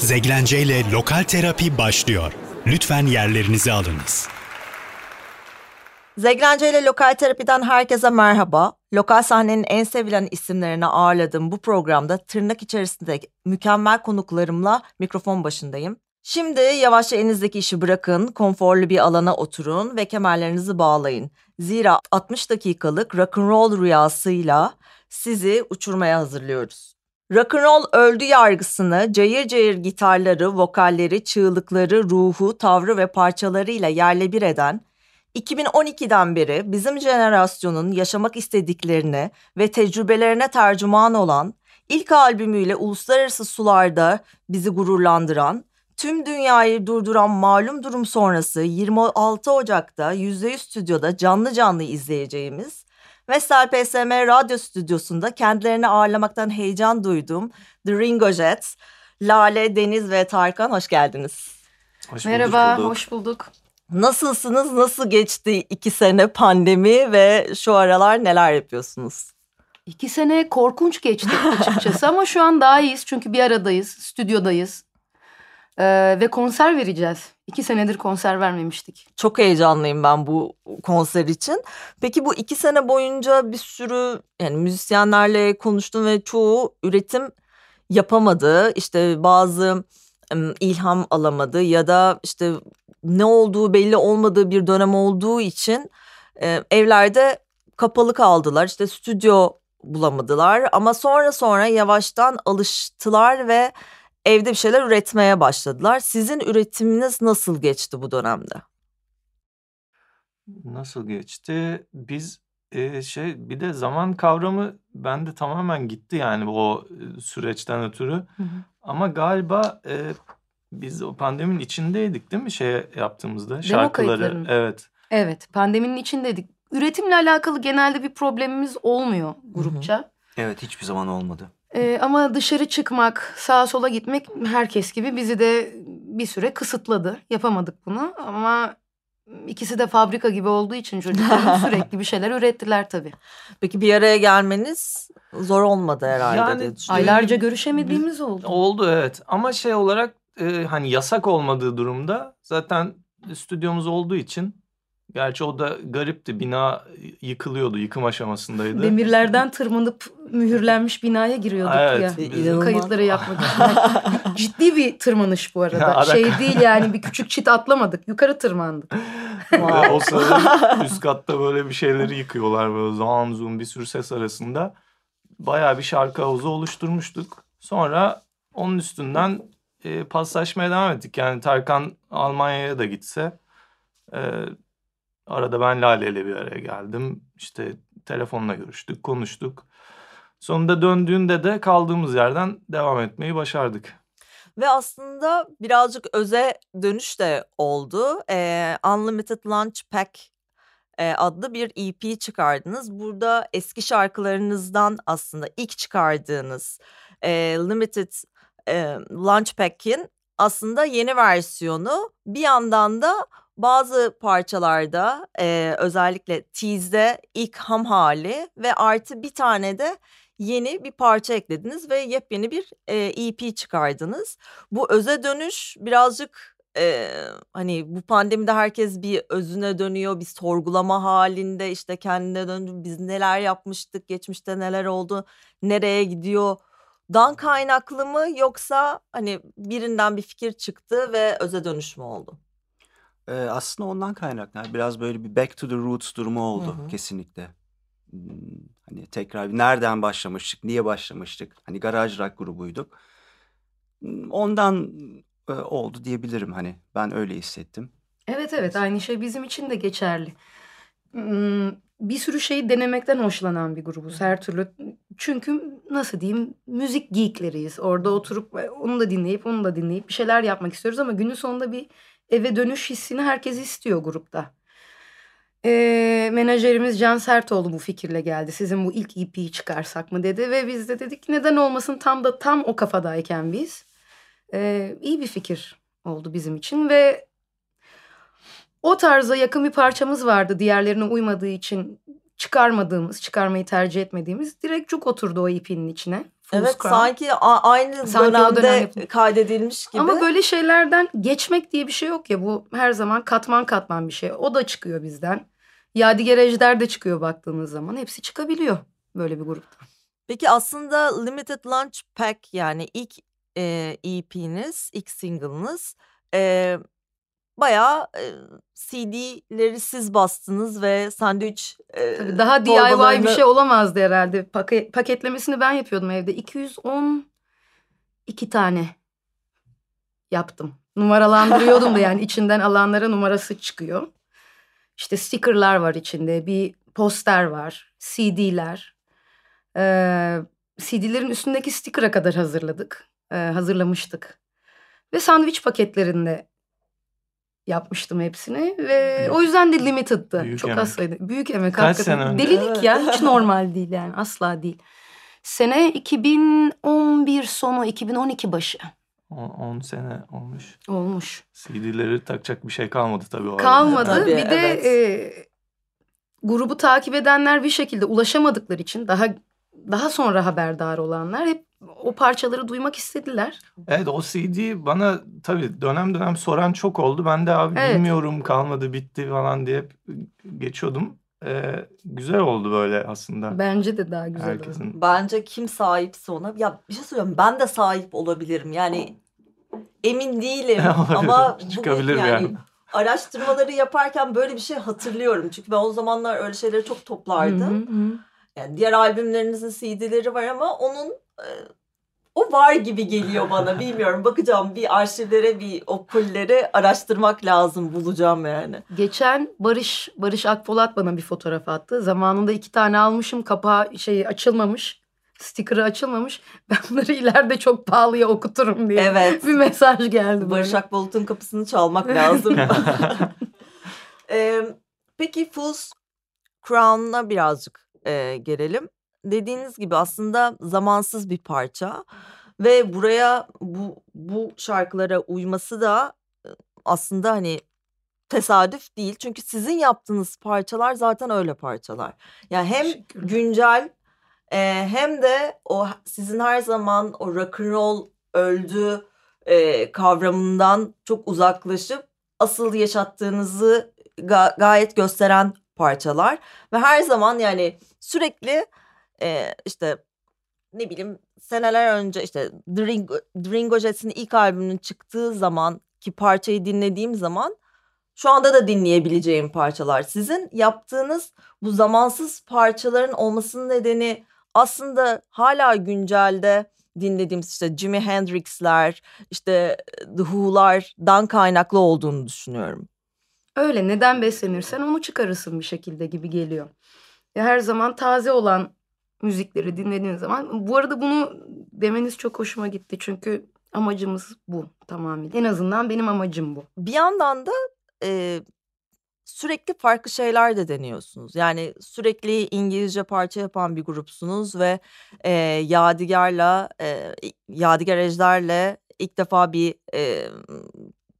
Zeglence ile Lokal Terapi başlıyor. Lütfen yerlerinizi alınız. Zeglence ile Lokal Terapi'den herkese merhaba. Lokal sahnenin en sevilen isimlerini ağırladığım bu programda tırnak içerisinde mükemmel konuklarımla mikrofon başındayım. Şimdi yavaşça elinizdeki işi bırakın, konforlu bir alana oturun ve kemerlerinizi bağlayın. Zira 60 dakikalık rock'n'roll rüyasıyla sizi uçurmaya hazırlıyoruz. Rock'n'roll öldü yargısını cayır cayır gitarları, vokalleri, çığlıkları, ruhu, tavrı ve parçalarıyla yerle bir eden 2012'den beri bizim jenerasyonun yaşamak istediklerini ve tecrübelerine tercüman olan ilk albümüyle uluslararası sularda bizi gururlandıran, tüm dünyayı durduran malum durum sonrası 26 Ocak'ta %100 stüdyoda canlı canlı izleyeceğimiz Vestel PSM Radyo Stüdyosu'nda kendilerini ağırlamaktan heyecan duyduğum The Ringo Jets, Lale, Deniz ve Tarkan hoş geldiniz. Hoş Merhaba, bulduk. hoş bulduk. Nasılsınız? Nasıl geçti iki sene pandemi ve şu aralar neler yapıyorsunuz? İki sene korkunç geçti açıkçası ama şu an daha iyiyiz. Çünkü bir aradayız, stüdyodayız. Ee, ve konser vereceğiz. İki senedir konser vermemiştik. Çok heyecanlıyım ben bu konser için. Peki bu iki sene boyunca bir sürü yani müzisyenlerle konuştum ve çoğu üretim yapamadı. İşte bazı ilham alamadı ya da işte ne olduğu belli olmadığı bir dönem olduğu için e, evlerde kapalı kaldılar. İşte stüdyo bulamadılar ama sonra sonra yavaştan alıştılar ve evde bir şeyler üretmeye başladılar. Sizin üretiminiz nasıl geçti bu dönemde? Nasıl geçti? Biz e, şey bir de zaman kavramı bende tamamen gitti yani o e, süreçten ötürü. Ama galiba e, biz o pandeminin içindeydik değil mi şey yaptığımızda şarkıları. Evet. Evet, pandeminin içindeydik. Üretimle alakalı genelde bir problemimiz olmuyor grupça. Evet hiçbir zaman olmadı. Ee, ama dışarı çıkmak, sağa sola gitmek herkes gibi bizi de bir süre kısıtladı. Yapamadık bunu ama ikisi de fabrika gibi olduğu için çocuklarım sürekli bir şeyler ürettiler tabii. Peki bir araya gelmeniz zor olmadı herhalde Yani diye düşünüyorum. Aylarca görüşemediğimiz oldu. Oldu evet ama şey olarak e, hani yasak olmadığı durumda zaten stüdyomuz olduğu için gerçi o da garipti bina yıkılıyordu yıkım aşamasındaydı. Demirlerden tırmanıp mühürlenmiş binaya giriyorduk Evet, ya. İnanılmaz. Kayıtları yapmak için. Ciddi bir tırmanış bu arada. Ya, Şey değil yani bir küçük çit atlamadık. Yukarı tırmandık. Ve o sırada üst katta böyle bir şeyleri yıkıyorlar böyle zam zoom bir sürü ses arasında. Bayağı bir şarkı havuzu oluşturmuştuk. Sonra onun üstünden e, paslaşmaya devam ettik. Yani Tarkan Almanya'ya da gitse e, arada ben Lale ile bir araya geldim. İşte telefonla görüştük, konuştuk. Sonunda döndüğünde de kaldığımız yerden devam etmeyi başardık. Ve aslında birazcık öze dönüş de oldu. Ee, Unlimited Lunch Pack e, adlı bir EP çıkardınız. Burada eski şarkılarınızdan aslında ilk çıkardığınız e, Limited e, Lunch Pack'in aslında yeni versiyonu. Bir yandan da bazı parçalarda e, özellikle tease'de ilk ham hali ve artı bir tane de yeni bir parça eklediniz ve yepyeni bir e, EP çıkardınız. Bu öze dönüş birazcık e, hani bu pandemide herkes bir özüne dönüyor, bir sorgulama halinde işte kendine döndü. Biz neler yapmıştık, geçmişte neler oldu, nereye gidiyor? Dan kaynaklı mı yoksa hani birinden bir fikir çıktı ve öze dönüş mü oldu? Ee, aslında ondan kaynaklı. Biraz böyle bir back to the roots durumu oldu Hı hı. kesinlikle. Hmm, Hani tekrar bir nereden başlamıştık, niye başlamıştık? Hani garaj rock grubuyduk. Hmm, Ondan e, oldu diyebilirim hani. Ben öyle hissettim. Evet evet aynı şey bizim için de geçerli. Hmm, Bir sürü şeyi denemekten hoşlanan bir grubuz her türlü. Çünkü nasıl diyeyim müzik geekleriyiz. Orada oturup e, onu da dinleyip onu da dinleyip bir şeyler yapmak istiyoruz ama günün sonunda bir eve dönüş hissini herkes istiyor grupta. Ee, menajerimiz Can Sertoğlu bu fikirle geldi. Sizin bu ilk EP'yi çıkarsak mı dedi ve biz de dedik neden olmasın tam da tam o kafadayken biz. Ee, iyi bir fikir oldu bizim için ve o tarza yakın bir parçamız vardı diğerlerine uymadığı için çıkarmadığımız, çıkarmayı tercih etmediğimiz direkt çok oturdu o EP'nin içine. Evet Crown. sanki aynı Sanki dönemde dönem kaydedilmiş gibi. Ama böyle şeylerden geçmek diye bir şey yok ya. Bu her zaman katman katman bir şey. O da çıkıyor bizden. Yadigar Ejder de çıkıyor baktığınız zaman. Hepsi çıkabiliyor böyle bir grupta. Peki aslında Limited Launch Pack yani ilk e, EP'niz, ilk single'ınız e, bayağı e, CD'leri siz bastınız ve sandviç e, Tabii daha DIY bir şey olamazdı herhalde. Pake- paketlemesini ben yapıyordum evde. 212 tane yaptım. Numaralandırıyordum da yani içinden alanlara numarası çıkıyor. İşte stickerlar var içinde, bir poster var, CD'ler. Ee, CD'lerin üstündeki sticker'a kadar hazırladık, ee, hazırlamıştık. Ve sandviç paketlerinde yapmıştım hepsini ve Büyük- o yüzden de limited'dı. büyük Çok emek. az sayıda. Büyük emek Kaç hakikaten. sene önce? Delilik ya hiç normal değil yani asla değil. Sene 2011 sonu 2012 başı 10 sene olmuş. olmuş. CD'leri takacak bir şey kalmadı tabii o arada. Kalmadı. Tabii, bir de evet. e, grubu takip edenler bir şekilde ulaşamadıkları için daha daha sonra haberdar olanlar hep o parçaları duymak istediler. Evet o CD bana tabii dönem dönem soran çok oldu. Ben de abi Evet. bilmiyorum kalmadı bitti falan diye geçiyordum. Ee, güzel oldu böyle aslında. Bence de daha güzel oldu. Herkesin. Bence kim sahipse ona ya bir şey söylüyorum ben de sahip olabilirim yani emin değilim ama çıkabilir yani, yani. araştırmaları yaparken böyle bir şey hatırlıyorum çünkü ben o zamanlar öyle şeyleri çok toplardım. Hı hı hı. Yani diğer albümlerinizin CD'leri var ama onun o var gibi geliyor bana. Bilmiyorum bakacağım bir arşivlere bir o pulleri araştırmak lazım bulacağım yani. Geçen Barış Barış Akpolat bana bir fotoğraf attı. Zamanında iki tane almışım. Kapağı şey açılmamış. Sticker'ı açılmamış. Ben bunları ileride çok pahalıya okuturum diye. Evet. Bir mesaj geldi Barış. Akbolut'un kapısını çalmak lazım. Ee, peki Fool's Crown'a birazcık e, gelelim. Dediğiniz gibi aslında zamansız bir parça ve buraya bu bu şarkılara uyması da e, aslında hani tesadüf değil. Çünkü sizin yaptığınız parçalar zaten öyle parçalar. Yani hem güncel e, hem de o sizin her zaman o rock and roll öldü e, kavramından çok uzaklaşıp asıl yaşattığınızı ga- gayet gösteren parçalar ve her zaman yani sürekli e, işte ne bileyim seneler önce işte The Ringo, The Ringo Jets'in ilk albümünün çıktığı zaman ki parçayı dinlediğim zaman şu anda da dinleyebileceğim parçalar. Sizin yaptığınız bu zamansız parçaların olmasının nedeni aslında hala güncelde dinlediğimiz işte Jimi Hendrix'ler, işte The Who'lardan kaynaklı olduğunu düşünüyorum. Öyle neden beslenirsen onu çıkarırsın bir şekilde gibi geliyor. Ya her zaman taze olan müzikleri dinlediğin zaman bu arada bunu demeniz çok hoşuma gitti çünkü amacımız bu tamamıyla. En azından benim amacım bu. Bir yandan da e, sürekli farklı şeyler de deniyorsunuz. Yani sürekli İngilizce parça yapan bir grupsunuz ve e, Yadigar'la, e, Yadigar Ejder'le ilk defa bir e,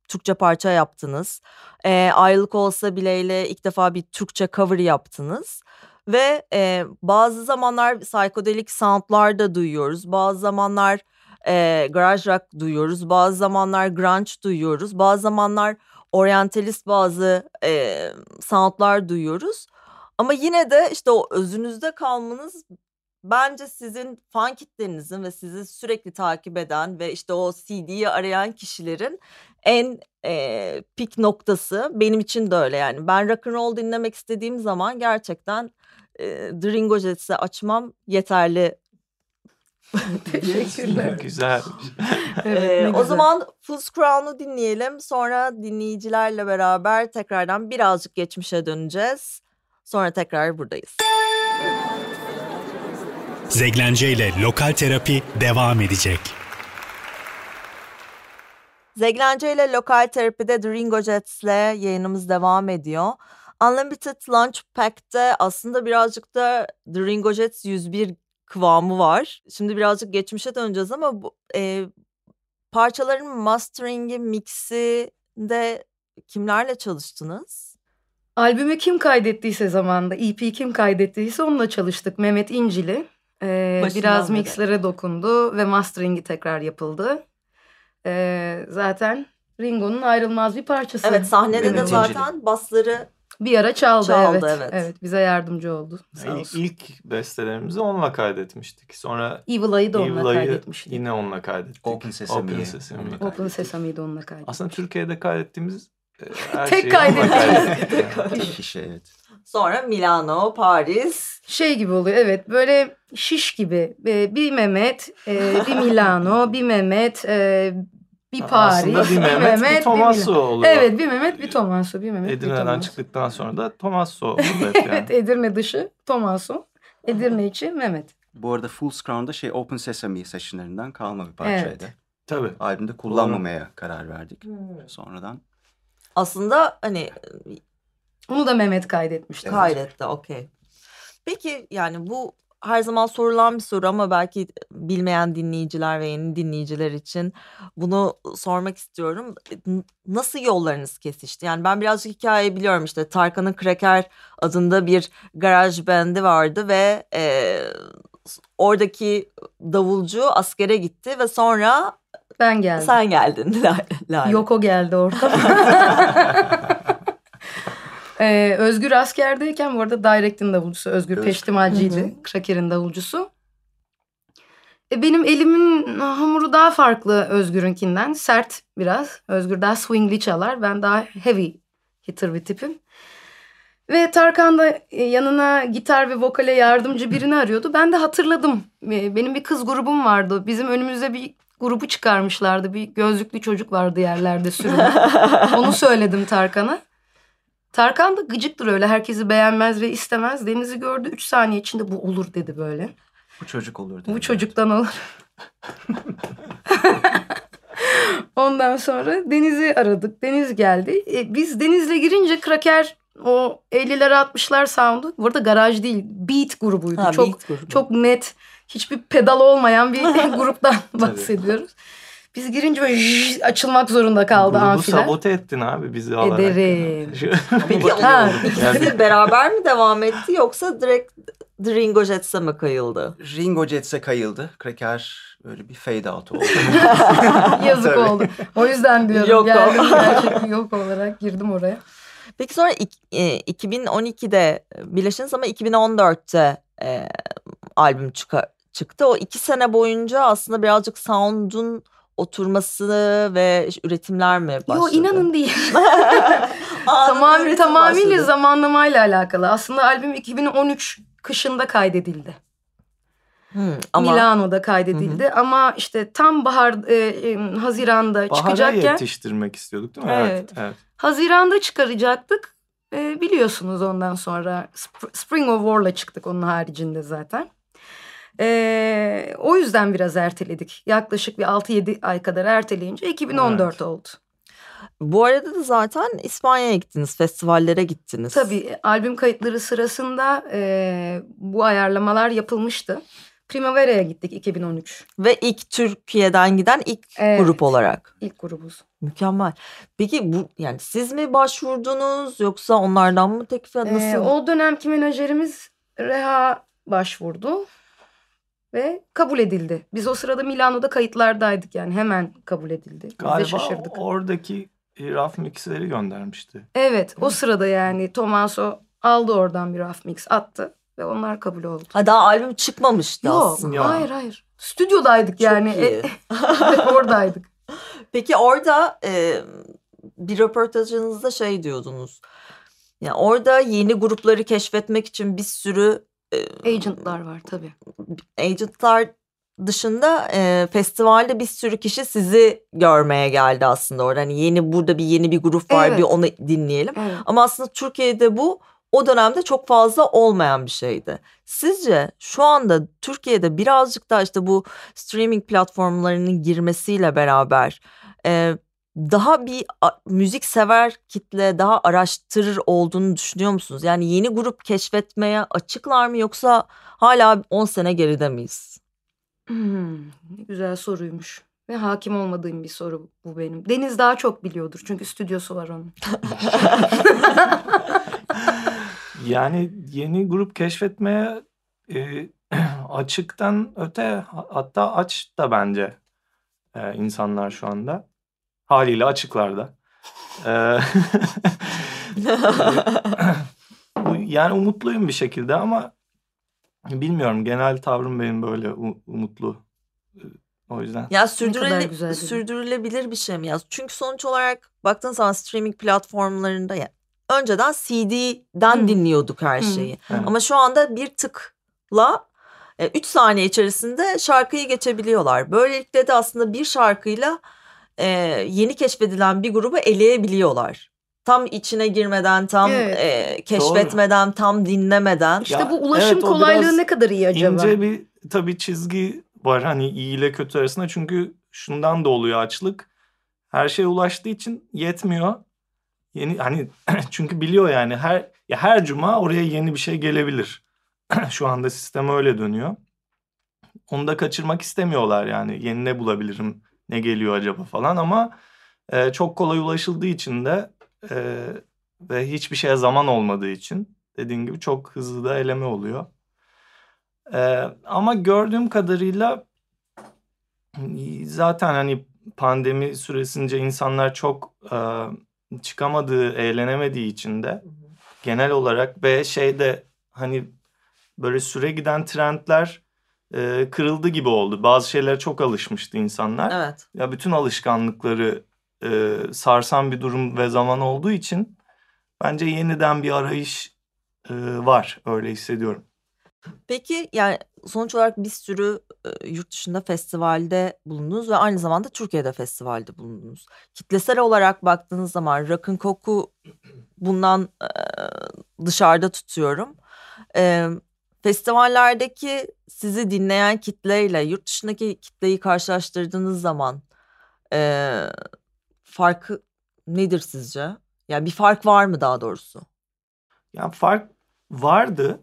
Türkçe parça yaptınız. E, Ayrılık Olsa Bile'yle ilk defa bir Türkçe cover yaptınız. Ve e, bazı zamanlar psikodelik soundlar da duyuyoruz. Bazı zamanlar e, garage rock duyuyoruz. Bazı zamanlar grunge duyuyoruz. Bazı zamanlar oryantalist bazı e, soundlar duyuyoruz. Ama yine de işte o özünüzde kalmanız bence sizin fan kitlenizin ve sizi sürekli takip eden ve işte o CD'yi arayan kişilerin en e, pik noktası benim için de öyle yani. Ben rock and roll dinlemek istediğim zaman gerçekten e, The Ringo Jets'i açmam yeterli. Teşekkürler. Güzel. Evet, Ee, ne o güzel. zaman Fool's Crown'u dinleyelim. Sonra dinleyicilerle beraber tekrardan birazcık geçmişe döneceğiz. Sonra tekrar buradayız. Zeglence ile Lokal Terapi devam edecek. Zeglence ile Lokal Terapi'de The Ringo Jets'le yayınımız devam ediyor. Unlimited Lunch Pack'te aslında birazcık da The Ringo Jets 101 kıvamı var. Şimdi birazcık geçmişe döneceğiz ama bu, e, parçaların mastering'i, mix'i de kimlerle çalıştınız? Albümü kim kaydettiyse zamanında, EP kim kaydettiyse onunla çalıştık. Mehmet İncil'i. Ee, Başından biraz mixlere dokundu ve mastering'i tekrar yapıldı. Ee, zaten Ringo'nun ayrılmaz bir parçası. Evet sahnede de Yöneticilik. zaten basları Bir ara çaldı, Çaldı, evet. evet. evet. bize yardımcı oldu. Sağ İlk, olsun. ilk bestelerimizi onunla kaydetmiştik. Sonra Evil Eye'ı da onunla Evil Eye'ı kaydetmiştik. yine onunla kaydettik. Open Sesame'yi Open Sesame'yi onunla kaydettik. Open Sesame'yi de onunla kaydettik. Aslında Türkiye'de kaydettiğimiz e, her Tek onunla kaydettik. Tek kişi evet. sonra Milano, Paris. Şey gibi oluyor evet böyle şiş gibi Ee, bir Mehmet, e, bir Milano, bir Mehmet, e, bir Paris, Aslında bir Mehmet, bir Tomasso Milano. oluyor. Evet bir Mehmet, bir Tomaso, bir Mehmet, bir Edirne'den Tomaso. çıktıktan sonra da Tomasso oldu hep yani. Evet Edirne dışı Tomaso, Edirne içi Mehmet. Bu arada Full Crown'da şey Open Sesame sessionlarından kalma bir parçaydı. Evet. Tabii. Albümde kullanmamaya karar verdik Hmm. sonradan. Aslında hani Onu da Mehmet kaydetmişti. kaydetti okey. Peki yani bu her zaman sorulan bir soru ama belki bilmeyen dinleyiciler ve yeni dinleyiciler için bunu sormak istiyorum. N- Nasıl yollarınız kesişti? Yani ben birazcık hikayeyi biliyorum işte Tarkan'ın Kraker adında bir garaj bendi vardı ve e, oradaki davulcu askere gitti ve sonra Ben geldim. sen geldin Lale. Lale. Yoko geldi orada. Ee, Özgür askerdeyken bu arada Direct'in davulcusu Özgür Öz- hı. Kraker'in davulcusu. E, benim elimin hamuru daha farklı Özgür'ünkinden. Sert biraz. Özgür daha swingli çalar. Ben daha heavy hitter bir tipim. Ve Tarkan da e, yanına gitar ve vokale yardımcı birini arıyordu. Ben de hatırladım. E, Benim bir kız grubum vardı. Bizim önümüzde bir grubu çıkarmışlardı. Bir gözlüklü çocuk vardı yerlerde sürünen. Onu söyledim Tarkan'a. Tarkan da gıcıktır öyle. Herkesi beğenmez ve istemez. Deniz'i gördü. Üç saniye içinde bu olur dedi böyle. Bu çocuk olurdu. Bu çocuktan olur. Ondan sonra Deniz'i aradık. Deniz geldi. E, biz Deniz'le girince Kraker o 50'ler 60'lar sound'u. Bu arada garaj değil beat grubuydu. Ha, çok beat grubu. çok net hiçbir pedal olmayan bir gruptan bahsediyoruz. Biz girince böyle jjj açılmak zorunda kaldı Grubu amfiler. sabote ettin abi bizi alarak. Ederim. Peki Ha. ikisi beraber mi devam etti yoksa direkt Ringo Jets'e mi kayıldı? Ringo Jets'e kayıldı. Kraker böyle bir fade out oldu. Yazık Tabii. oldu. O yüzden diyorum Yok geldim gerçekten yok olarak girdim oraya. Peki sonra ik- e, 2012'de birleşiniz ama 2014'te e, albüm çıka- çıktı. O iki sene boyunca aslında birazcık sound'un oturması ve üretimler mi başladı? Yo inanın değil. Tamam, tamamıyla başladı. zamanlamayla alakalı. Aslında albüm 2013 kışında kaydedildi. Hmm, ama Milano'da kaydedildi ama işte tam bahar e, e, Haziran'da Bahara çıkacakken yetiştirmek istiyorduk değil mi? Evet. evet. Haziran'da çıkaracaktık. E, biliyorsunuz ondan sonra Sp- Spring of War'la çıktık onun haricinde zaten. E, o yüzden biraz erteledik. Yaklaşık bir 6-7 ay kadar erteleyince 2014 Evet. oldu. bu arada da zaten İspanya'ya gittiniz, festivallere gittiniz. Tabii albüm kayıtları sırasında e, bu ayarlamalar yapılmıştı. Primavera'ya gittik 2013. Ve ilk Türkiye'den giden ilk Evet. grup olarak. İlk grubuz. Mükemmel. Peki bu yani siz mi başvurdunuz yoksa onlardan mı teklif Ee, nasıl? o dönemki menajerimiz Reha başvurdu ve kabul edildi. Biz o sırada Milano'da kayıtlardaydık yani hemen kabul edildi. Biz de Galiba şaşırdık. oradaki e, raf mixleri göndermişti. Evet o sırada yani Tomaso aldı oradan bir rough mix attı ve onlar kabul oldu. Ha daha albüm çıkmamıştı Yok aslında. Yok. hayır hayır. Stüdyodaydık yani. Çok iyi. E, oradaydık. Peki orada e, bir röportajınızda şey diyordunuz. Yani orada yeni grupları keşfetmek için bir sürü e, Agentlar var tabii. agentlar dışında e, festivalde bir sürü kişi sizi görmeye geldi aslında orada. Hani yeni burada bir yeni bir grup var Evet. bir onu dinleyelim. Evet. Ama aslında Türkiye'de bu o dönemde çok fazla olmayan bir şeydi. Sizce şu anda Türkiye'de birazcık daha işte bu streaming platformlarının girmesiyle beraber e, daha bir a- müzik sever kitle daha araştırır olduğunu düşünüyor musunuz? Yani yeni grup keşfetmeye açıklar mı yoksa hala 10 sene geride miyiz? Hmm, ne güzel soruymuş. Ve hakim olmadığım bir soru bu benim. Deniz daha çok biliyordur çünkü stüdyosu var onun. Yani yeni grup keşfetmeye e, açıktan öte hatta aç da bence e, insanlar şu anda. Haliyle açıklarda. E, yani umutluyum bir şekilde ama bilmiyorum genel tavrım benim böyle umutlu. O yüzden. Ya sürdürüle, sürdürülebilir bir şey mi ya? Çünkü sonuç olarak baktığın zaman streaming platformlarında ya önceden CD'den hmm. dinliyorduk her şeyi. Hmm. Ama şu anda bir tıkla 3 e, saniye içerisinde şarkıyı geçebiliyorlar. Böylelikle de aslında bir şarkıyla e, yeni keşfedilen bir grubu eleyebiliyorlar. Tam içine girmeden, tam evet. e, keşfetmeden, Doğru. tam dinlemeden. İşte ya, bu ulaşım evet, kolaylığı ne kadar iyi acaba? İnce bir tabii çizgi var hani iyi ile kötü arasında. Çünkü şundan da oluyor açlık. Her şeye ulaştığı için yetmiyor. Yeni hani çünkü biliyor yani her ya her cuma oraya yeni bir şey gelebilir. Şu anda sistem öyle dönüyor. Onu da kaçırmak istemiyorlar yani. Yeni ne bulabilirim, ne geliyor acaba falan ama e, çok kolay ulaşıldığı için de e, ve hiçbir şeye zaman olmadığı için dediğim gibi çok hızlı da eleme oluyor. E, ama gördüğüm kadarıyla zaten hani pandemi süresince insanlar çok e, çıkamadığı, eğlenemediği için de genel olarak ve şeyde hani böyle süre giden trendler e, kırıldı gibi oldu. Bazı şeylere çok alışmıştı insanlar. Evet. Ya bütün alışkanlıkları e, sarsan bir durum ve zaman olduğu için bence yeniden bir arayış e, var. Öyle hissediyorum. Peki yani sonuç olarak bir sürü e, yurt dışında festivalde bulundunuz ve aynı zamanda Türkiye'de festivalde bulundunuz. Kitlesel olarak baktığınız zaman Rock'n Coke'u bundan e, dışarıda tutuyorum. E, Festivallerdeki sizi dinleyen kitleyle yurt dışındaki kitleyi karşılaştırdığınız zaman e, farkı nedir sizce? Yani bir fark var mı daha doğrusu? Ya fark vardı.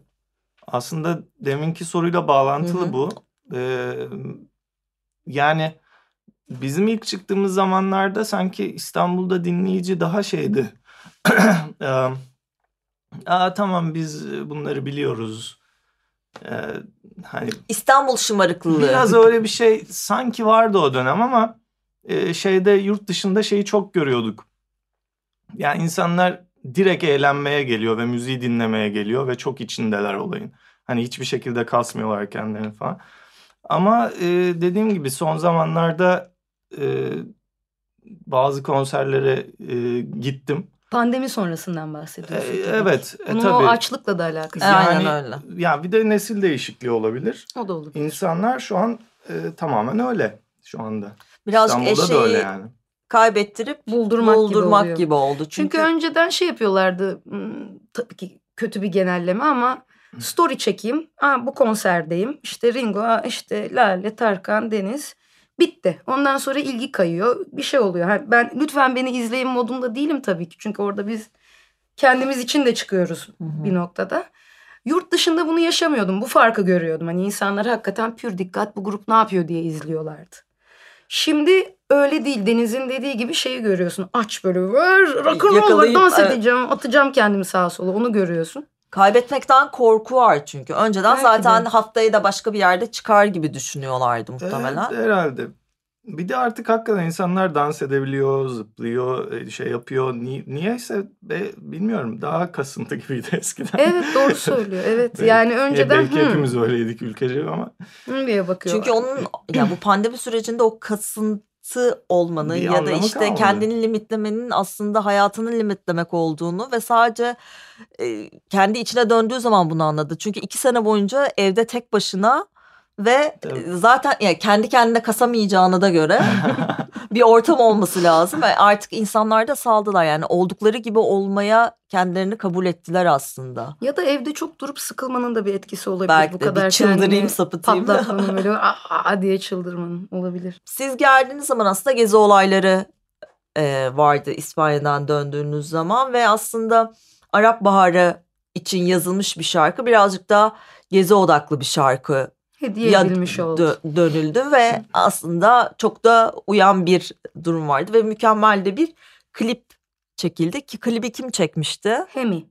Aslında deminki soruyla bağlantılı Hı-hı. bu. Ee, yani bizim ilk çıktığımız zamanlarda sanki İstanbul'da dinleyici daha şeydi. Aa, tamam biz bunları biliyoruz ee, hani İstanbul şımarıklığı. Biraz öyle bir şey sanki vardı o dönem ama e, şeyde yurt dışında şeyi çok görüyorduk. Yani insanlar direkt eğlenmeye geliyor ve müziği dinlemeye geliyor ve çok içindeler olayın. Hani hiçbir şekilde kasmıyorlar kendilerini falan. Ama e, dediğim gibi son zamanlarda e, bazı konserlere e, gittim. Pandemi sonrasından bahsediyorsun. Ee, evet. E, Bunun tabii. o açlıkla da alakası. Yani, Aynen öyle. Ya bir de nesil değişikliği olabilir. O da olabilir. İnsanlar şu an e, tamamen öyle şu anda. Birazcık İstanbul'da eşeği da öyle yani. kaybettirip buldurmak, buldurmak gibi, gibi oldu. Çünkü... Çünkü önceden şey yapıyorlardı. Tabii ki kötü bir genelleme ama story çekeyim. Aa, bu konserdeyim. İşte Ringo, işte Lale, Tarkan, Deniz. Bitti. Ondan sonra ilgi kayıyor. Bir şey oluyor. Ben lütfen beni izleyin modunda değilim tabii ki. Çünkü orada biz kendimiz için de çıkıyoruz hı hı. bir noktada. Yurt dışında bunu yaşamıyordum. Bu farkı görüyordum. Hani insanlar hakikaten pür dikkat bu grup ne yapıyor diye izliyorlardı. Şimdi öyle değil. Deniz'in dediği gibi şeyi görüyorsun. Aç böyle rock'n'roll'la dans edeceğim. Atacağım kendimi sağa sola. Onu görüyorsun. Kaybetmekten korku var çünkü. Önceden Belki zaten de. haftayı da başka bir yerde çıkar gibi düşünüyorlardı muhtemelen. Evet, herhalde. Bir de artık hakikaten insanlar dans edebiliyor, zıplıyor, e, şey yapıyor. Ni niyeyse be, bilmiyorum daha kasıntı gibiydi eskiden. Evet doğru söylüyor. Evet yani önceden. Belki hepimiz öyleydik ülkece ama. Hmm diye bakıyor. Çünkü onun ya bu pandemi sürecinde o kasıntı limitli olmanın bir ya da işte kalmadı. kendini limitlemenin aslında hayatını limitlemek olduğunu ve sadece e, kendi içine döndüğü zaman bunu anladı. Çünkü iki sene boyunca evde tek başına ve Tabii. zaten yani kendi kendine kasamayacağına da göre bir ortam olması lazım ve artık insanlar da saldılar yani oldukları gibi olmaya kendilerini kabul ettiler aslında. Ya da evde çok durup sıkılmanın da bir etkisi olabilir. Belki bu de kadar bir çıldırayım sapıtayım. Patlatmanın böyle aa diye çıldırmanın olabilir. Siz geldiğiniz zaman aslında gezi olayları e, vardı İspanya'dan döndüğünüz zaman ve aslında Arap Baharı için yazılmış bir şarkı birazcık daha gezi odaklı bir şarkı hediye edilmiş oldu. dönüldü ve aslında çok da uyan bir durum vardı ve mükemmel de bir klip çekildi ki klibi kim çekmişti? Hemi.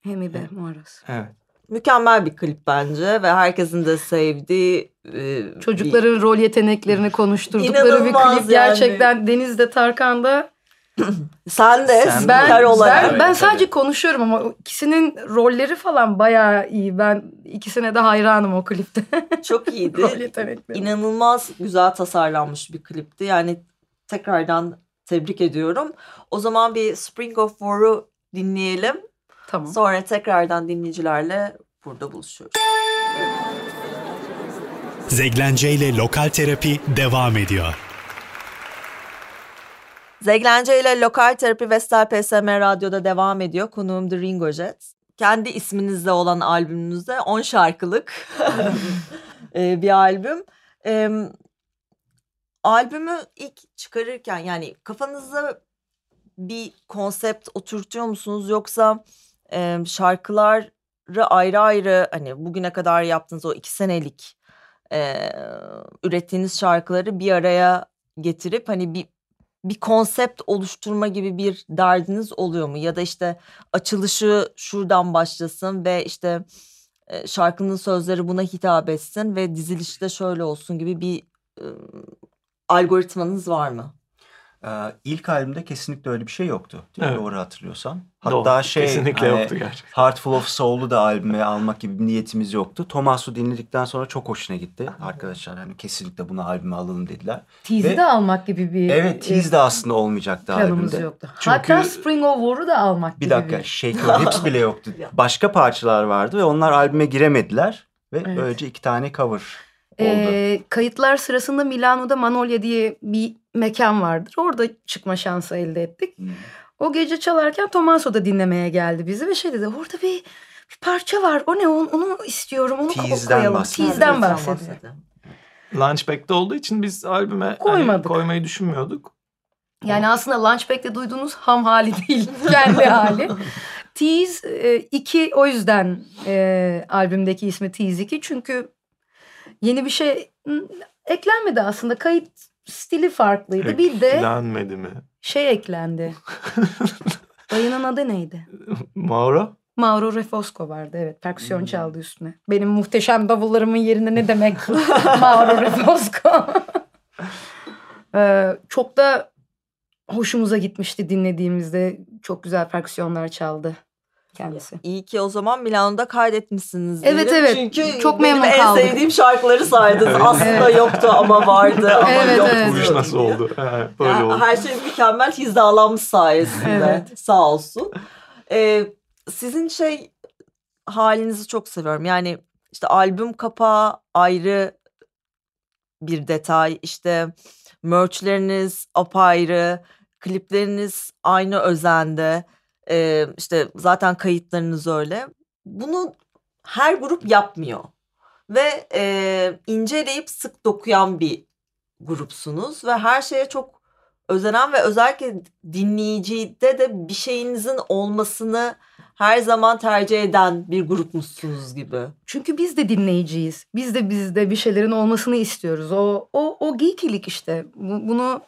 Hemi be Muaras. Evet. mükemmel bir klip bence ve herkesin de sevdiği e, Çocukların rol yeteneklerini konuşturdukları bir İnanılmaz klip. yani. Gerçekten Deniz'de Tarkan'da bir... sen de Sen ben, olarak. ben, ben tabii. sadece konuşuyorum ama ikisinin rolleri falan bayağı iyi. Ben ikisine de hayranım o klipte. çok iyiydi. Rol yetenekleri. İnanılmaz güzel tasarlanmış bir klipti. Yani tekrardan tebrik ediyorum. O zaman bir Spring of War'u dinleyelim. Tamam. Sonra tekrardan dinleyicilerle burada buluşuyoruz. Zeglence ile Lokal Terapi devam ediyor. Zeglence ile Lokal Terapi Vestel PSM Radyo'da devam ediyor. Konuğum The Ringo Jet. Kendi isminizle olan albümünüzde 10 şarkılık e, bir albüm. E, albümü ilk çıkarırken yani kafanızda bir konsept oturtuyor musunuz yoksa e, şarkıları ayrı ayrı hani bugüne kadar yaptığınız o iki senelik e, ürettiğiniz şarkıları bir araya getirip hani bir bir konsept oluşturma gibi bir derdiniz oluyor mu? Ya da işte açılışı şuradan başlasın ve işte e, şarkının sözleri buna hitap etsin ve dizilişi de şöyle olsun gibi bir e, algoritmanız var mı? Ee, ilk albümde kesinlikle öyle bir şey yoktu. Evet. Doğru hatırlıyorsam. Doğru, Hatta şey kesinlikle hani, yoktu gerçekten. Heartful of Soul'u da albüme almak gibi bir niyetimiz yoktu. Thomas'u dinledikten sonra çok hoşuna gitti. Arkadaşlar hani kesinlikle bunu albüme alalım dediler. Tease'i de almak gibi bir Evet tease de aslında olmayacaktı albümde. yoktu. Çünkü- Hatta Spring of War'u da almak Bir gibi dakika Shaker Hips bile yoktu. Başka parçalar vardı ve onlar albüme giremediler. Ve Evet. böylece iki tane cover. Ee, kayıtlar sırasında Milano'da Manolya diye bir mekan vardır. Orada çıkma şansı elde ettik. Hmm. O gece çalarken Tomaso da dinlemeye geldi bizi ve şey dedi orada bir, bir parça var. O ne onu, onu istiyorum onu Tease'den koyalım. bahsediyor. Tease'den bahsediyor. Launchpad'de olduğu için biz albüme hani koymayı düşünmüyorduk. Yani aslında Launchpad'de duyduğunuz ham hali değil. Kendi hali. Tease 2 o yüzden e, albümdeki ismi Tease 2. Çünkü yeni bir şey eklenmedi aslında. Kayıt stili farklıydı. Bir de Eklenmedi mi? şey eklendi. Dayının adı neydi? Mauro? Mauro Refosco vardı evet. Perküsyon çaldı üstüne. Benim muhteşem davullarımın yerine ne demek Mauro Refosco. Ee, çok da hoşumuza gitmişti dinlediğimizde. Çok güzel perküsyonlar çaldı kendisi. İyi ki o zaman Milano'da kaydetmişsiniz. Evet, diyelim. evet. Çünkü Çok benim memnun en sevdiğim şarkıları saydınız. Evet. Aslında Evet. yoktu ama vardı ama Evet, yoktu. evet. Bu iş nasıl oldu? Böyle Yani oldu. her şey mükemmel hizalanmış sayesinde. Evet. Sağ olsun. Ee, sizin şey halinizi çok seviyorum. Yani işte albüm kapağı ayrı bir detay. İşte merchleriniz apayrı. Klipleriniz aynı özende. Ee, işte zaten kayıtlarınız öyle. Bunu her grup yapmıyor. Ve e, inceleyip sık dokuyan bir grupsunuz ve her şeye çok özenen ve özellikle dinleyicide de bir şeyinizin olmasını her zaman tercih eden bir grupmuşsunuz gibi. Çünkü biz de dinleyiciyiz. Biz de bizde bir şeylerin olmasını istiyoruz. O o o geekilik işte. Bu- Bunu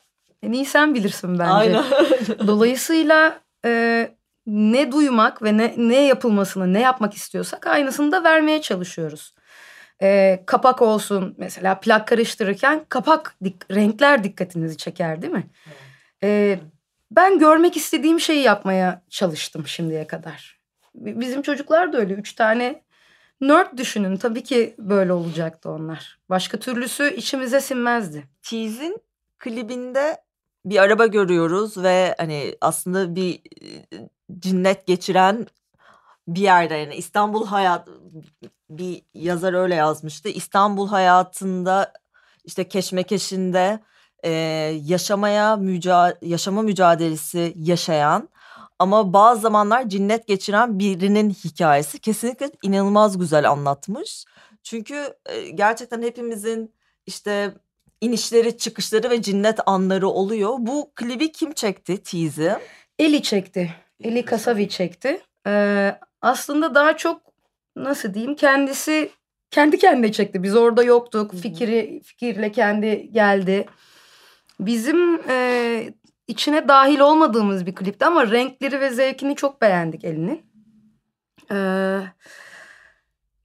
en iyi sen bilirsin bence. Aynen. Dolayısıyla e, ne duymak ve ne ne yapılmasını, ne yapmak istiyorsak aynısını da vermeye çalışıyoruz. E, kapak olsun mesela plak karıştırırken kapak dik- renkler dikkatinizi çeker değil mi? E, ben görmek istediğim şeyi yapmaya çalıştım şimdiye kadar. Bizim çocuklar da öyle. Üç tane nerd düşünün. Tabii ki böyle olacaktı onlar. Başka türlüsü içimize sinmezdi. Tease'in klibinde bir araba görüyoruz ve hani aslında bir cinnet geçiren bir yerde yani İstanbul hayat bir yazar öyle yazmıştı. İstanbul hayatında işte keşmekeşinde e, yaşamaya müca yaşama mücadelesi yaşayan ama bazı zamanlar cinnet geçiren birinin hikayesi kesinlikle inanılmaz güzel anlatmış. Çünkü e, gerçekten hepimizin işte inişleri, çıkışları ve cinnet anları oluyor. Bu klibi kim çekti tease'i? Eli çekti. Eli Kasavi çekti. Ee, aslında daha çok nasıl diyeyim kendisi kendi kendine çekti. Biz orada yoktuk. Fikri fikirle kendi geldi. Bizim e, içine dahil olmadığımız bir klipti ama renkleri ve zevkini çok beğendik elinin. Ee,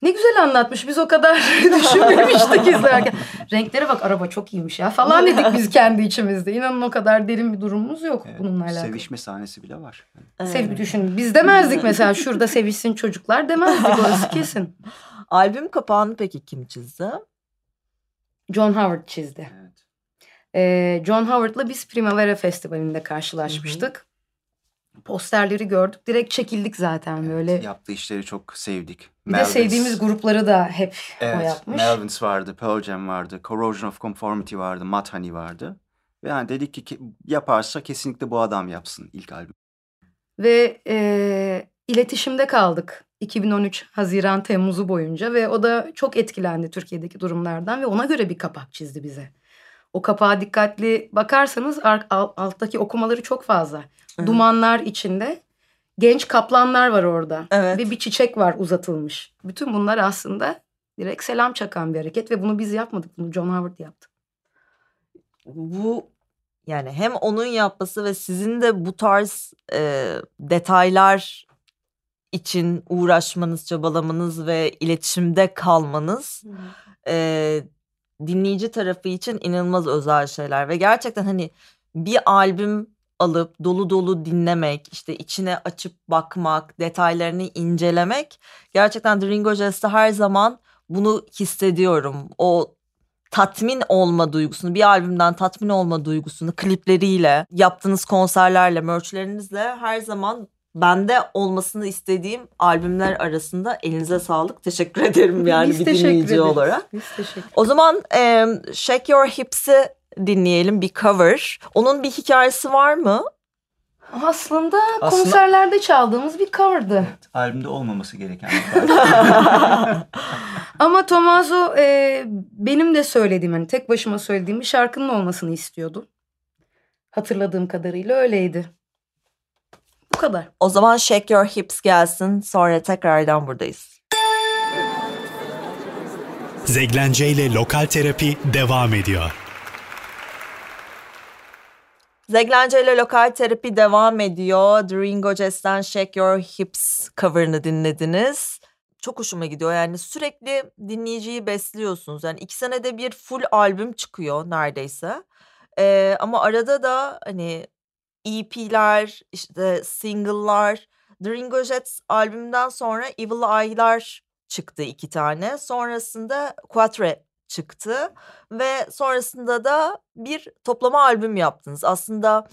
Ne güzel anlatmış. Biz o kadar düşünmemiştik izlerken. Renklere bak araba çok iyiymiş ya falan dedik biz kendi içimizde. İnanın o kadar derin bir durumumuz yok Evet, bununla alakalı. Sevişme sahnesi bile var. Sev düşün. Biz demezdik mesela şurada sevişsin çocuklar demezdik orası kesin. Albüm kapağını peki kim çizdi? John Howard çizdi. Evet. Ee, John Howard'la biz Primavera Festivalinde karşılaşmıştık. Posterleri gördük. Direkt çekildik zaten böyle. Yaptığı işleri çok sevdik. Bir de Melvins- sevdiğimiz grupları da hep o Evet, yapmış. Melvins vardı, Pearl Jam vardı, Corrosion of Conformity vardı, Mudhoney vardı. Ve yani dedik ki yaparsa kesinlikle bu adam yapsın ilk albüm. Ve e, iletişimde kaldık 2013 Haziran Temmuz'u boyunca ve o da çok etkilendi Türkiye'deki durumlardan ve ona göre bir kapak çizdi bize. O kapağa dikkatli bakarsanız ar- al- alttaki okumaları çok fazla. Evet. Dumanlar içinde genç kaplanlar var orada Evet. ve bir çiçek var uzatılmış. Bütün bunlar aslında direkt selam çakan bir hareket ve bunu biz yapmadık. Bunu John Howard yaptı. bu yani hem onun yapması ve sizin de bu tarz e, detaylar için uğraşmanız, çabalamanız ve iletişimde kalmanız e, dinleyici tarafı için inanılmaz özel şeyler ve gerçekten hani bir albüm alıp dolu dolu dinlemek, işte içine açıp bakmak, detaylarını incelemek gerçekten The Ringo Jest'te her zaman bunu hissediyorum. O tatmin olma duygusunu, bir albümden tatmin olma duygusunu klipleriyle, yaptığınız konserlerle, merchlerinizle her zaman bende olmasını istediğim albümler arasında elinize sağlık. Teşekkür ederim yani Biz bir dinleyici ederiz. olarak. Biz teşekkür O zaman e, Shake Your Hips'i dinleyelim bir cover. Onun bir hikayesi var mı? Aslında, Aslında- konserlerde çaldığımız bir cover'dı. Albümde olmaması gereken bir. Ama Tommaso e, benim de söylediğim hani tek başıma söylediğim bir şarkının olmasını istiyordu. Hatırladığım kadarıyla öyleydi. Bu kadar. O zaman Shake Your Hips gelsin sonra tekrardan buradayız. Zeglence ile Lokal Terapi devam ediyor. Zeglence ile Lokal Terapi devam ediyor. The Ringo Shake Your Hips cover'ını dinlediniz. Çok hoşuma gidiyor yani sürekli dinleyiciyi besliyorsunuz. Yani iki senede bir full albüm çıkıyor neredeyse. Ee, ama arada da hani EP'ler, işte single'lar. The Ringo Jets albümden sonra Evil Eye'lar çıktı iki tane. Sonrasında Quatre çıktı ve sonrasında da bir toplama albüm yaptınız. Aslında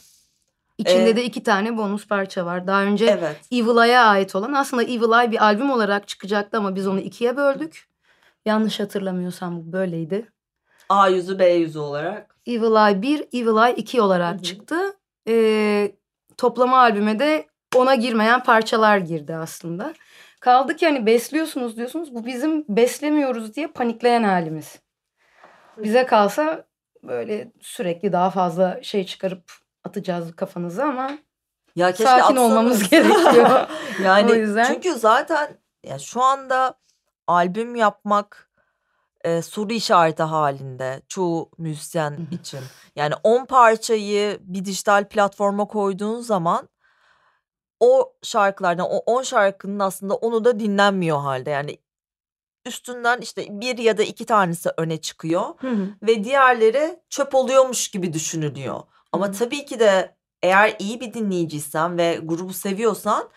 İçinde Ee, de iki tane bonus parça var. Daha önce evet. Evil Eye'a ait olan aslında Evil Eye bir albüm olarak çıkacaktı ama biz onu ikiye böldük. Yanlış hatırlamıyorsam bu böyleydi. A yüzü B yüzü olarak. Evil Eye 1, Evil Eye 2 olarak Hı hı. çıktı. Ee, toplama albüme de ona girmeyen parçalar girdi aslında. Kaldı ki hani besliyorsunuz diyorsunuz. Bu bizim beslemiyoruz diye panikleyen halimiz. Bize kalsa böyle sürekli daha fazla şey çıkarıp atacağız kafanıza ama Ya keşke Sakin olmamız atsanız. gerekiyor. yani O yüzden- çünkü zaten ya şu anda albüm yapmak e, soru işareti halinde çoğu müzisyen için. Yani 10 parçayı bir dijital platforma koyduğun zaman o şarkılardan o 10 şarkının aslında onu da dinlenmiyor halde. Yani üstünden işte bir ya da iki tanesi öne çıkıyor ve diğerleri çöp oluyormuş gibi düşünülüyor. Ama Hı. tabii ki de eğer iyi bir dinleyiciysen ve grubu seviyorsan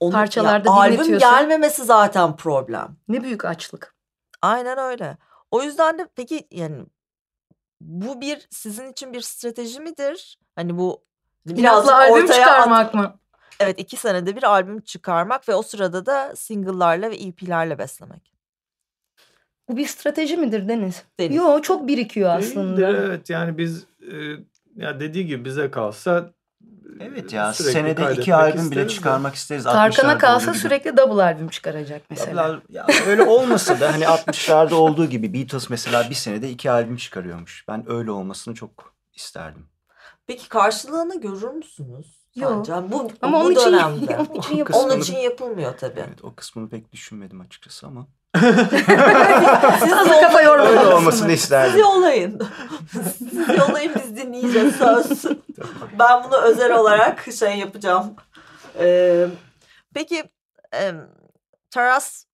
onu, Parçalarda ya, albüm gelmemesi zaten problem. ne büyük açlık. Aynen öyle. O yüzden de peki yani bu bir sizin için bir strateji midir? Hani bu albüm ortaya çıkarmak at- mı? Evet iki senede bir albüm çıkarmak ve o sırada da single'larla ve EP'lerle beslemek. Bu bir strateji midir Deniz? Deniz. Yo çok birikiyor Değildir, aslında. evet yani biz e, ya dediği gibi bize kalsa Evet ya sürekli senede iki albüm bile çıkarmak isteriz. Tarkan'a 60'larda kalsa gibi. sürekli double albüm çıkaracak mesela. Tabii, ya öyle olmasa da hani 60'larda olduğu gibi Beatles mesela bir senede iki albüm çıkarıyormuş. Ben öyle olmasını çok isterdim. Peki karşılığını görür müsünüz? Yok. Bu, Ama bu onun için, dönemde. onun için yapılmıyor. Onun için yapılmıyor tabii. Evet o kısmını pek düşünmedim açıkçası ama. Siz Hazır kafa yollayın. yorma. Öyle Olmasın olmasını mı? Siz isterdim. yollayın. Siz yollayın biz dinleyeceğiz söz. ben bunu özel olarak şey yapacağım. Ee, peki e, Taras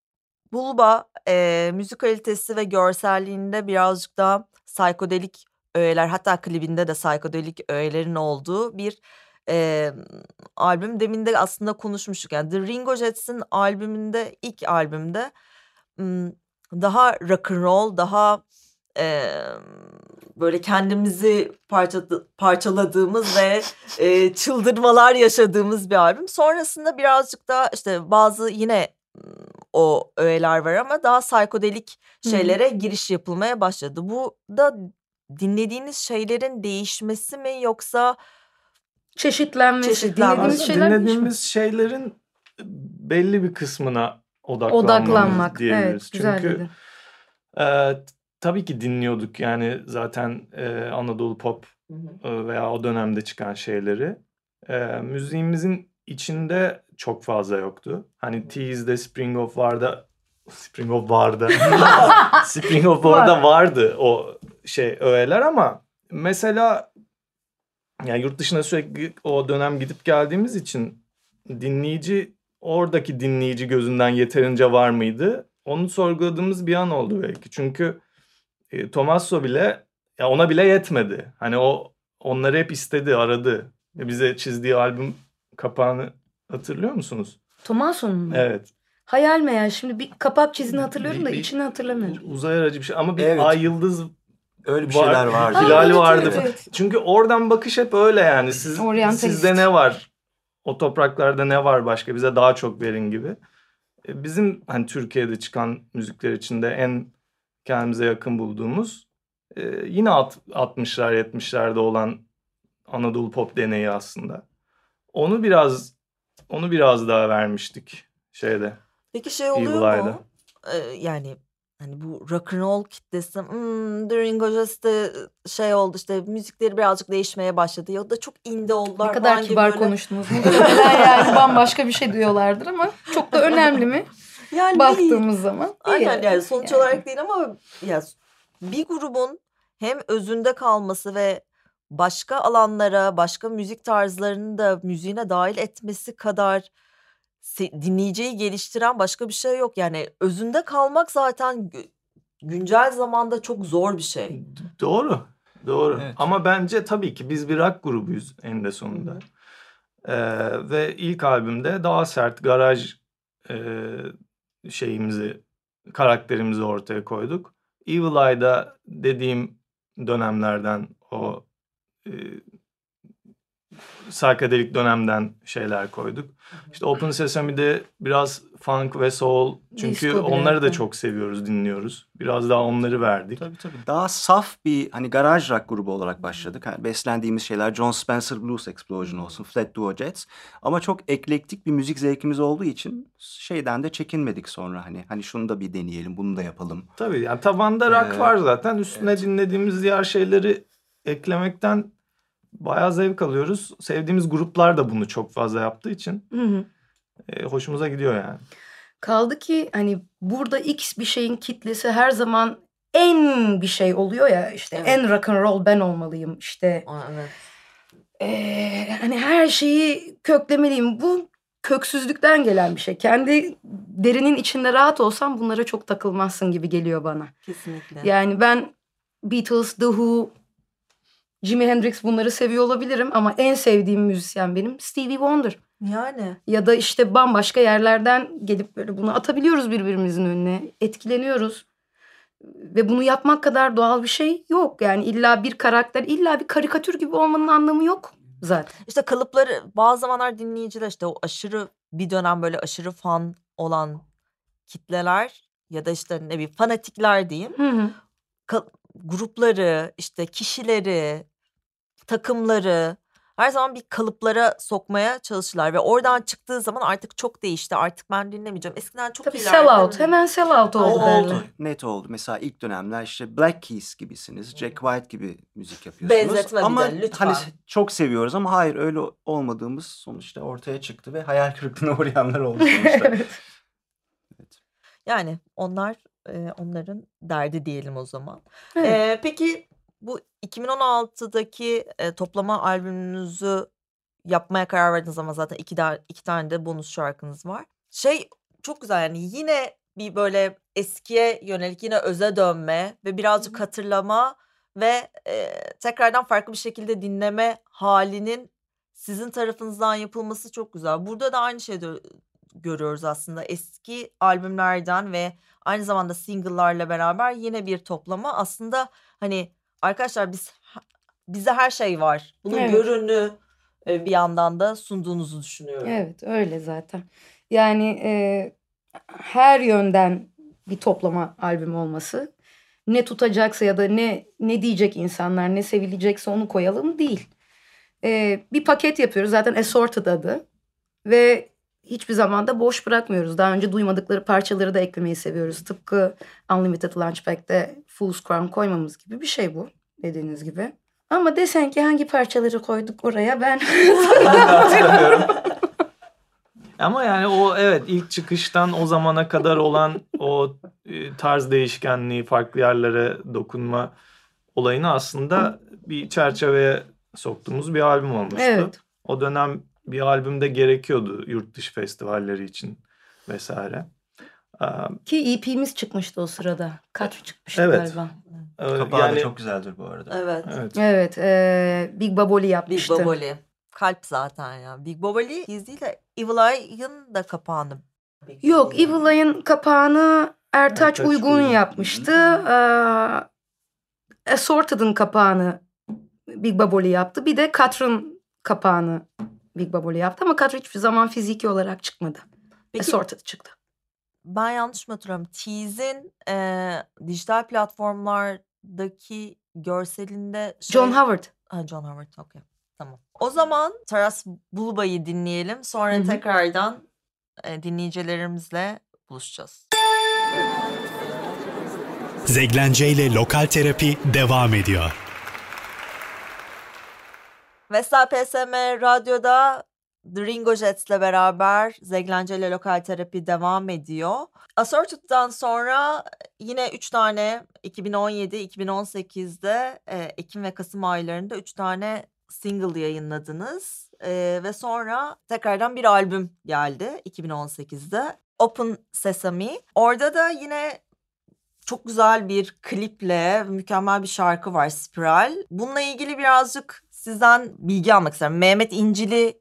Bulba e, müzik kalitesi ve görselliğinde birazcık daha psikodelik öğeler hatta klibinde de psikodelik öğelerin olduğu bir e, albüm. Demin de aslında konuşmuştuk. Yani The Ringo Jets'in albümünde ilk albümde daha rock and roll, daha e, böyle kendimizi parçaladı, parçaladığımız ve e, çıldırmalar yaşadığımız bir albüm. Sonrasında birazcık daha işte bazı yine o öğeler var ama daha psikodelik şeylere Hı-hı. giriş yapılmaya başladı. Bu da dinlediğiniz şeylerin değişmesi mi yoksa çeşitlenmesi? çeşitlenmesi. Dinlediğimiz, şeyler dinlediğimiz şeylerin belli bir kısmına odaklanmak diyebiliriz. Evet, Çünkü e, tabii ki dinliyorduk yani zaten e, Anadolu pop e, veya o dönemde çıkan şeyleri. E, müziğimizin içinde çok fazla yoktu. Hani Tease'de Spring of vardı. Spring of vardı. Spring of orada vardı o şey öğeler ama mesela yani yurt dışına sürekli o dönem gidip geldiğimiz için dinleyici oradaki dinleyici gözünden yeterince var mıydı? Onu sorguladığımız bir an oldu belki. Çünkü e, Tomasso bile ya ona bile yetmedi. Hani o onları hep istedi, aradı. Bize çizdiği albüm kapağını hatırlıyor musunuz? Tomasso'nun mu? Evet. Hayal meyal. Şimdi bir kapak çizini hatırlıyorum da bir, içini hatırlamıyorum. Uzay aracı bir şey ama bir evet. ay yıldız öyle bir var, şeyler vardı. Hilal evet, vardı. Evet. Çünkü oradan bakış hep öyle yani. Siz, sizde ne var? O topraklarda ne var başka? Bize daha çok verin gibi. E, bizim hani Türkiye'de çıkan müzikler içinde en kendimize yakın bulduğumuz e, yine 60'lar 70'lerde olan Anadolu pop deneyi aslında. Onu biraz onu biraz daha vermiştik şeyde. Peki şey oluyor mu? Ee, yani hani bu rock and roll kitlesi hmm, During işte şey oldu işte müzikleri birazcık değişmeye başladı ya da çok indie oldular. Ne kadar kibar böyle... konuştunuz. Muhtemelen yani bambaşka bir şey duyuyorlardır ama çok da önemli mi? Yani Baktığımız değil. zaman. Aynen yani sonuç yani. olarak değil ama ya bir grubun hem özünde kalması ve başka alanlara, başka müzik tarzlarını da müziğine dahil etmesi kadar dinleyiciyi geliştiren başka bir şey yok. Yani özünde kalmak zaten güncel zamanda çok zor bir şey. Doğru. Doğru. Evet. Ama bence tabii ki biz bir rock grubuyuz en sonunda. Ee, ve ilk albümde daha sert garaj e, şeyimizi, karakterimizi ortaya koyduk. Evil Eye'da dediğim dönemlerden o e, psychedelic dönemden şeyler koyduk. İşte Open Sesame'de biraz funk ve soul çünkü Disco onları da çok seviyoruz, dinliyoruz. Biraz daha onları verdik. Tabii tabii. Daha saf bir hani garaj rock grubu olarak başladık. Yani beslendiğimiz şeyler John Spencer Blues Explosion olsun, Flat Duo Jets. Ama çok eklektik bir müzik zevkimiz olduğu için şeyden de çekinmedik sonra hani. Hani şunu da bir deneyelim, bunu da yapalım. Tabii yani tabanda rock ee, var zaten. Üstüne evet. dinlediğimiz diğer şeyleri eklemekten bayağı zevk alıyoruz. Sevdiğimiz gruplar da bunu çok fazla yaptığı için hı hı. E, hoşumuza gidiyor yani. Kaldı ki hani burada X bir şeyin kitlesi her zaman en bir şey oluyor ya işte evet. en rock and roll ben olmalıyım işte. evet. Ee, hani her şeyi köklemeliyim. Bu köksüzlükten gelen bir şey. Kendi derinin içinde rahat olsam bunlara çok takılmazsın gibi geliyor bana. Kesinlikle. Yani ben Beatles, The Who, Jimi Hendrix bunları seviyor olabilirim ama en sevdiğim müzisyen benim Stevie Wonder. Yani. Ya da işte bambaşka yerlerden gelip böyle bunu atabiliyoruz birbirimizin önüne. Etkileniyoruz. Ve bunu yapmak kadar doğal bir şey yok. Yani illa bir karakter, illa bir karikatür gibi olmanın anlamı yok zaten. İşte kalıpları bazı zamanlar dinleyiciler işte o aşırı bir dönem böyle aşırı fan olan kitleler ya da işte ne bileyim fanatikler diyeyim. Hı hı grupları, işte kişileri, takımları her zaman bir kalıplara sokmaya çalışırlar ve oradan çıktığı zaman artık çok değişti. Artık ben dinlemeyeceğim. Eskiden çok Tabii sell out. Hemen sell out oldu. O oldu. Net oldu. Mesela ilk dönemler işte Black Keys gibisiniz. Jack White gibi müzik yapıyorsunuz. Benzetme ama bir de lütfen. Hani çok seviyoruz ama hayır öyle olmadığımız sonuçta ortaya çıktı ve hayal kırıklığına uğrayanlar oldu sonuçta. evet. Yani onlar e, onların derdi diyelim o zaman. Evet. E, peki bu 2016'daki e, toplama albümünüzü yapmaya karar verdiniz ama zaten iki, iki tane de bonus şarkınız var. Şey çok güzel yani yine bir böyle eskiye yönelik yine öze dönme ve birazcık hatırlama ve e, tekrardan farklı bir şekilde dinleme halinin sizin tarafınızdan yapılması çok güzel. Burada da aynı şeyi görüyoruz aslında. Eski albümlerden ve aynı zamanda single'larla beraber yine bir toplama. Aslında hani arkadaşlar biz bize her şey var. Bunun Evet. görünü e, bir yandan da sunduğunuzu düşünüyorum. Evet öyle zaten. Yani e, her yönden bir toplama albüm olması. Ne tutacaksa ya da ne ne diyecek insanlar ne sevilecekse onu koyalım değil. E, bir paket yapıyoruz zaten Assorted adı. Ve hiçbir zaman da boş bırakmıyoruz. Daha önce duymadıkları parçaları da eklemeyi seviyoruz. Tıpkı Unlimited Launchpad'de Fool's Crown koymamız gibi bir şey bu dediğiniz gibi. Ama desen ki hangi parçaları koyduk oraya ben hatırlamıyorum. Ama yani o evet ilk çıkıştan o zamana kadar olan o e, tarz değişkenliği, farklı yerlere dokunma olayını aslında bir çerçeveye soktuğumuz bir albüm olmuştu. Evet. O dönem bir albümde gerekiyordu yurt dışı festivalleri için vesaire. Ki EP'miz çıkmıştı o sırada. Kaç çıkmıştı Evet. galiba. e, Kapağı yani da çok güzeldir bu arada. Evet. evet. Evet. E, Big Baboli Big yapmıştı. Boboli. Kalp zaten ya. Big değil de Evil Eye'ın da kapağını. Yok Evil Eye'ın kapağını Ertaç Ertaç Uygun Uygun. yapmıştı. Ee, Assorted'ın kapağını Big Baboli yaptı. Bir de Katrin kapağını Big Baboli yaptı. Ama Katrin hiçbir zaman fiziki olarak çıkmadı. Peki Assorted çıktı. ben yanlış mı hatırlıyorum? Tease'in e, dijital platformlardaki görselinde şey... John Howard. Ha, John Howard. Okey. Tamam. O zaman Taras Bulba'yı dinleyelim. Sonra Hı hı. tekrardan e, dinleyicilerimizle buluşacağız. Zeglence ile Lokal Terapi devam ediyor. Vestel PSM Radyo'da Ringo Jets'le beraber Zeglence ile Lokal Terapi devam ediyor. Assorted'dan sonra yine 3 tane 2017-2018'de e, Ekim ve Kasım aylarında 3 tane single yayınladınız. E, ve sonra tekrardan bir albüm geldi 2018'de. Open Sesame. Orada da yine çok güzel bir kliple mükemmel bir şarkı var Spiral. Bununla ilgili birazcık sizden bilgi almak isterim. Mehmet İncili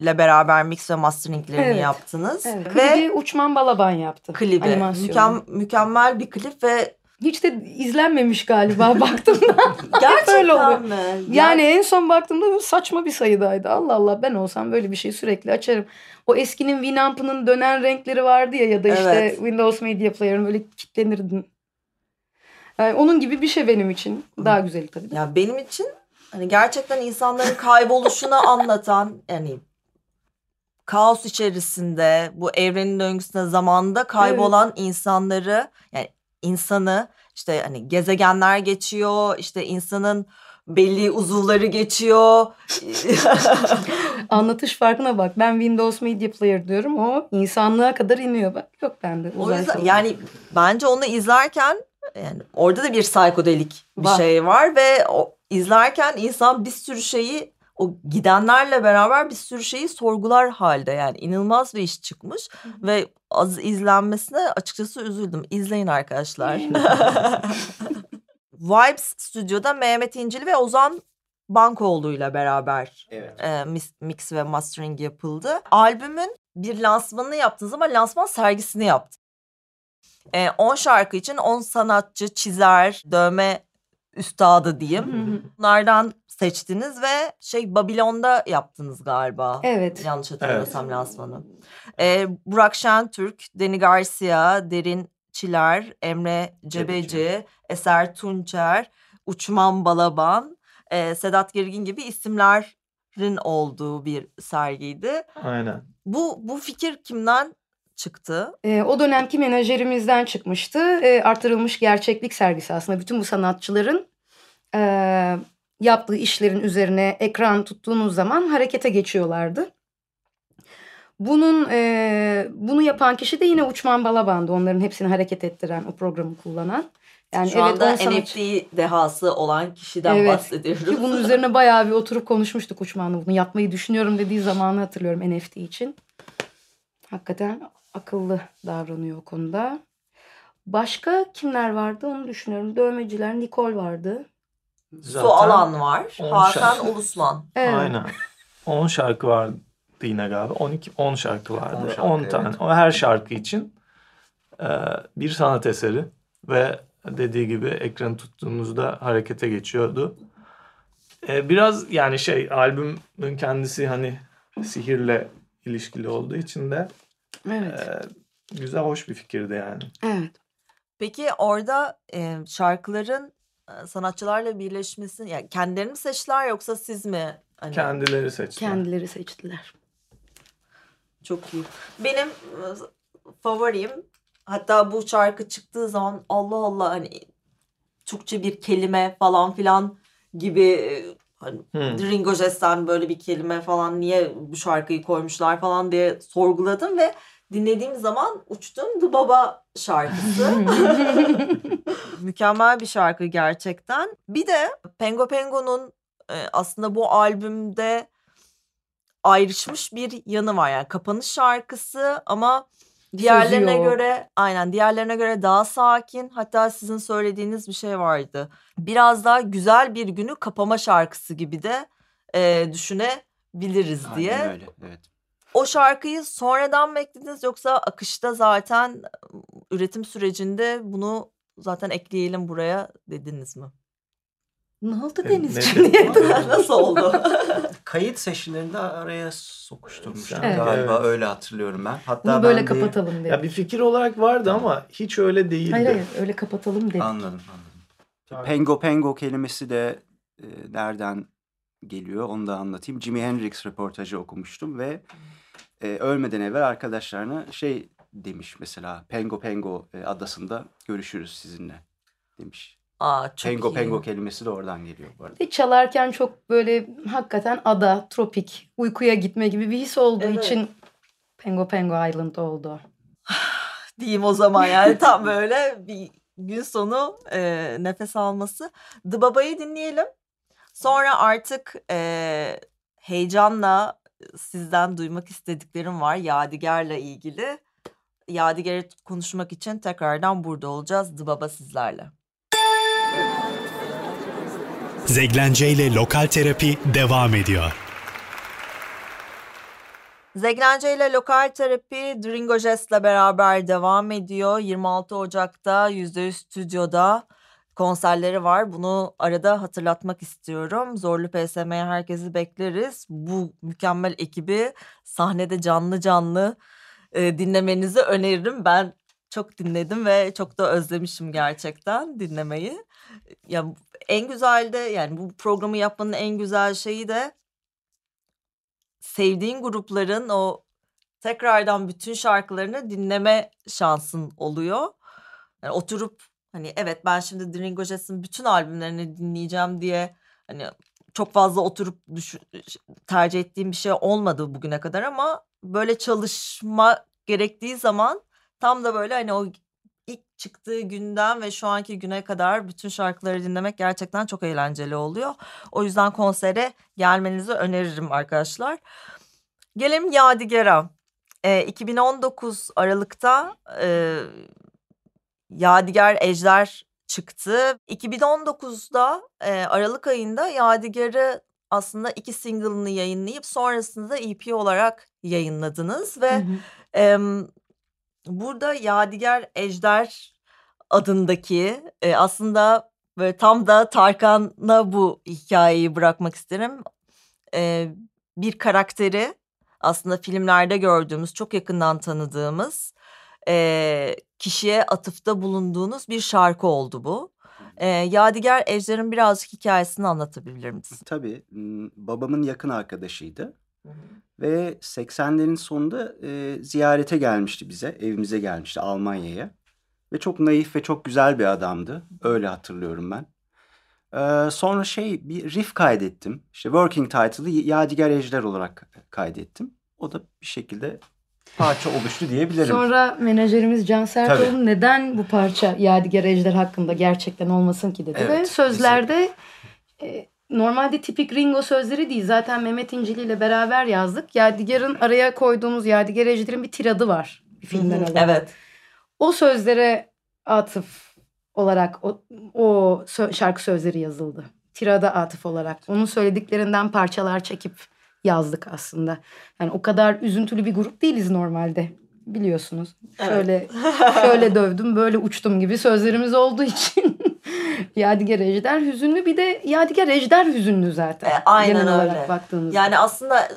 ile beraber mix ve masteringlerini Evet. yaptınız. Evet. Ve Klibi Uçman Balaban yaptı. klibi. Mükem- mükemmel bir klip ve Hiç de izlenmemiş galiba baktığımda. gerçekten öyle oluyor. mi? Yani en son baktığımda saçma bir sayıdaydı. Allah Allah ben olsam böyle bir şey sürekli açarım. O eskinin Winamp'ının dönen renkleri vardı ya ya da işte Evet. Windows Media Player'ın böyle kitlenirdin. Yani onun gibi bir şey benim için. Daha güzeli tabii. de. Ya benim için hani gerçekten insanların kayboluşunu anlatan yani kaos içerisinde bu evrenin döngüsünde zamanda kaybolan insanları yani insanı işte hani gezegenler geçiyor işte insanın belli uzuvları geçiyor. Anlatış farkına bak. Ben Windows Media Player diyorum. O insanlığa kadar iniyor. Bak yok bende. o yüzden sorunu. yani bence onu izlerken yani orada da bir psikodelik bir Var. şey var ve o izlerken insan bir sürü şeyi o gidenlerle beraber bir sürü şeyi sorgular halde yani inanılmaz bir iş çıkmış ve az izlenmesine açıkçası üzüldüm. İzleyin arkadaşlar. Vibes Stüdyo'da Mehmet İncil ve Ozan Bankoğlu'yla beraber Evet. e, mix ve mastering yapıldı. Albümün bir lansmanını yaptınız ama lansman sergisini yaptınız. E, 10 şarkı için 10 sanatçı, çizer, dövme üstadı diyeyim. Bunlardan seçtiniz ve şey Babilon'da yaptınız galiba. Evet. Yanlış hatırlamıyorsam lansmanı. E, Burak Şentürk, Deni Garcia, Derin Çiler, Emre Cebeci, Cebeci. Eser Tunçer, Uçman Balaban, e, Sedat Gergin gibi isimlerin olduğu bir sergiydi. Aynen. Bu bu fikir kimden çıktı? Ee, o dönemki menajerimizden çıkmıştı. Ee, artırılmış gerçeklik sergisi aslında. Bütün bu sanatçıların e, yaptığı işlerin üzerine ekran tuttuğunuz zaman harekete geçiyorlardı. Bunun e, bunu yapan kişi de yine Uçman Balaban'dı. Onların hepsini hareket ettiren, o programı kullanan. Yani Şu evet anda on sanatçı- NFT dehası olan kişiden Evet. bahsediyoruz. Ki bunun üzerine bayağı bir oturup konuşmuştuk Uçman'la. Bunu yapmayı düşünüyorum dediği zamanı hatırlıyorum NFT için. Hakikaten akıllı davranıyor o konuda. Başka kimler vardı onu düşünüyorum. Dövmeciler, Nikol vardı. Zaten Su Alan var. Hakan şarkı. Ulusman. Evet. Aynen. 10 şarkı vardı yine galiba. 12 10 şarkı vardı. 10 10, şarkı, tane. evet. O her şarkı için e, bir sanat eseri ve dediği gibi ekranı tuttuğumuzda harekete geçiyordu. E, biraz yani şey albümün kendisi hani sihirle ilişkili olduğu için de Evet. e, güzel hoş bir fikirdi yani. Evet. Peki orada e, şarkıların sanatçılarla birleşmesi yani kendilerini mi seçtiler yoksa siz mi? Hani, Kendileri seçtiler. Kendileri seçtiler. Çok iyi. Benim favorim hatta bu şarkı çıktığı zaman Allah Allah hani Türkçe bir kelime falan filan gibi hani Hmm. Ringo Jest'ten böyle bir kelime falan niye bu şarkıyı koymuşlar falan diye sorguladım ve dinlediğim zaman uçtum The Baba şarkısı. Mükemmel bir şarkı gerçekten. Bir de Pengo Pengo'nun e, aslında bu albümde ayrışmış bir yanı var. Yani kapanış şarkısı ama diğerlerine göre aynen diğerlerine göre daha sakin. Hatta sizin söylediğiniz bir şey vardı. Biraz daha güzel bir günü kapama şarkısı gibi de e, düşünebiliriz diye. Aynen öyle. Evet. O şarkıyı sonradan mı eklediniz yoksa akışta zaten üretim sürecinde bunu zaten ekleyelim buraya dediniz mi? Ne oldu E, Denizciğim? ne- Niye- Nasıl oldu? Kayıt session'larında araya sokuşturmuştum Evet. galiba Evet. öyle hatırlıyorum ben. Hatta Bunu ben böyle bir- kapatalım dedi. Ya bir fikir olarak vardı ama hiç öyle değildi. Hayır hayır öyle kapatalım dedi. Anladım anladım. Pengo Pengo kelimesi de e, nereden geliyor onu da anlatayım. Jimi Hendrix röportajı okumuştum ve e, ölmeden evvel arkadaşlarına şey demiş mesela Pengo Pengo e, adasında görüşürüz sizinle demiş. Aa, çok Pengo iyi. Pengo kelimesi de oradan geliyor bu arada. Ve çalarken çok böyle hakikaten ada, tropik, uykuya gitme gibi bir his olduğu Evet. için Pengo Pengo Island oldu. diyeyim o zaman yani tam böyle bir gün sonu e, nefes alması. The Baba'yı dinleyelim. Sonra artık e, heyecanla sizden duymak istediklerim var Yadigar'la ilgili. Yadigar'ı konuşmak için tekrardan burada olacağız. The Baba sizlerle. Zeglence ile Lokal Terapi devam ediyor. Zeglence ile Lokal Terapi Dringo Jest'le beraber devam ediyor. 26 Ocak'ta %100 stüdyoda konserleri var. Bunu arada hatırlatmak istiyorum. Zorlu PSM'ye herkesi bekleriz. Bu mükemmel ekibi sahnede canlı canlı e, dinlemenizi öneririm. Ben çok dinledim ve çok da özlemişim gerçekten dinlemeyi. Ya en güzel de yani bu programı yapmanın en güzel şeyi de sevdiğin grupların o tekrardan bütün şarkılarını dinleme şansın oluyor. Yani oturup hani evet ben şimdi Ringo Jest'in bütün albümlerini dinleyeceğim diye hani çok fazla oturup düşün, tercih ettiğim bir şey olmadı bugüne kadar ama böyle çalışma gerektiği zaman tam da böyle hani o ilk çıktığı günden ve şu anki güne kadar bütün şarkıları dinlemek gerçekten çok eğlenceli oluyor. O yüzden konsere gelmenizi öneririm arkadaşlar. Gelelim Yadigar'a. Ee, 2019 Aralık'ta e, Yadigar Ejder çıktı. 2019'da e, Aralık ayında Yadigar'ı aslında iki single'ını yayınlayıp sonrasında EP olarak yayınladınız ve Hı hı. Em, burada Yadigar Ejder adındaki e, aslında böyle tam da Tarkan'a bu hikayeyi bırakmak isterim. E, bir karakteri aslında filmlerde gördüğümüz çok yakından tanıdığımız e, kişiye atıfta bulunduğunuz bir şarkı oldu bu. E, Yadigar Ejder'in birazcık hikayesini anlatabilir misin? Tabii babamın yakın arkadaşıydı ve 80'lerin sonunda e, ziyarete gelmişti bize, evimize gelmişti Almanya'ya. Ve çok naif ve çok güzel bir adamdı. Öyle hatırlıyorum ben. Ee, sonra şey bir riff kaydettim. İşte working title'ı Yadigar Ejder olarak kaydettim. O da bir şekilde parça oluştu diyebilirim. Sonra menajerimiz Can Sertoğlu Tabii. neden bu parça Yadigar Ejder hakkında gerçekten olmasın ki dedi. Ve Evet, sözlerde e, normalde tipik Ringo sözleri değil. Zaten Mehmet İncili ile beraber yazdık. Yadigar'ın araya koyduğumuz Yadigar Ejder'in bir tiradı var. bir filmden alınan. Evet. O sözlere atıf olarak o, o şarkı sözleri yazıldı. Tirada atıf olarak. Onun söylediklerinden parçalar çekip yazdık aslında. Yani o kadar üzüntülü bir grup değiliz normalde. Biliyorsunuz. Evet. Şöyle şöyle dövdüm, böyle uçtum gibi sözlerimiz olduğu için Yadigar Ejder hüzünlü bir de Yadigar Ejder hüzünlü zaten. E, aynen genel öyle. olarak baktığınızda. Yani aslında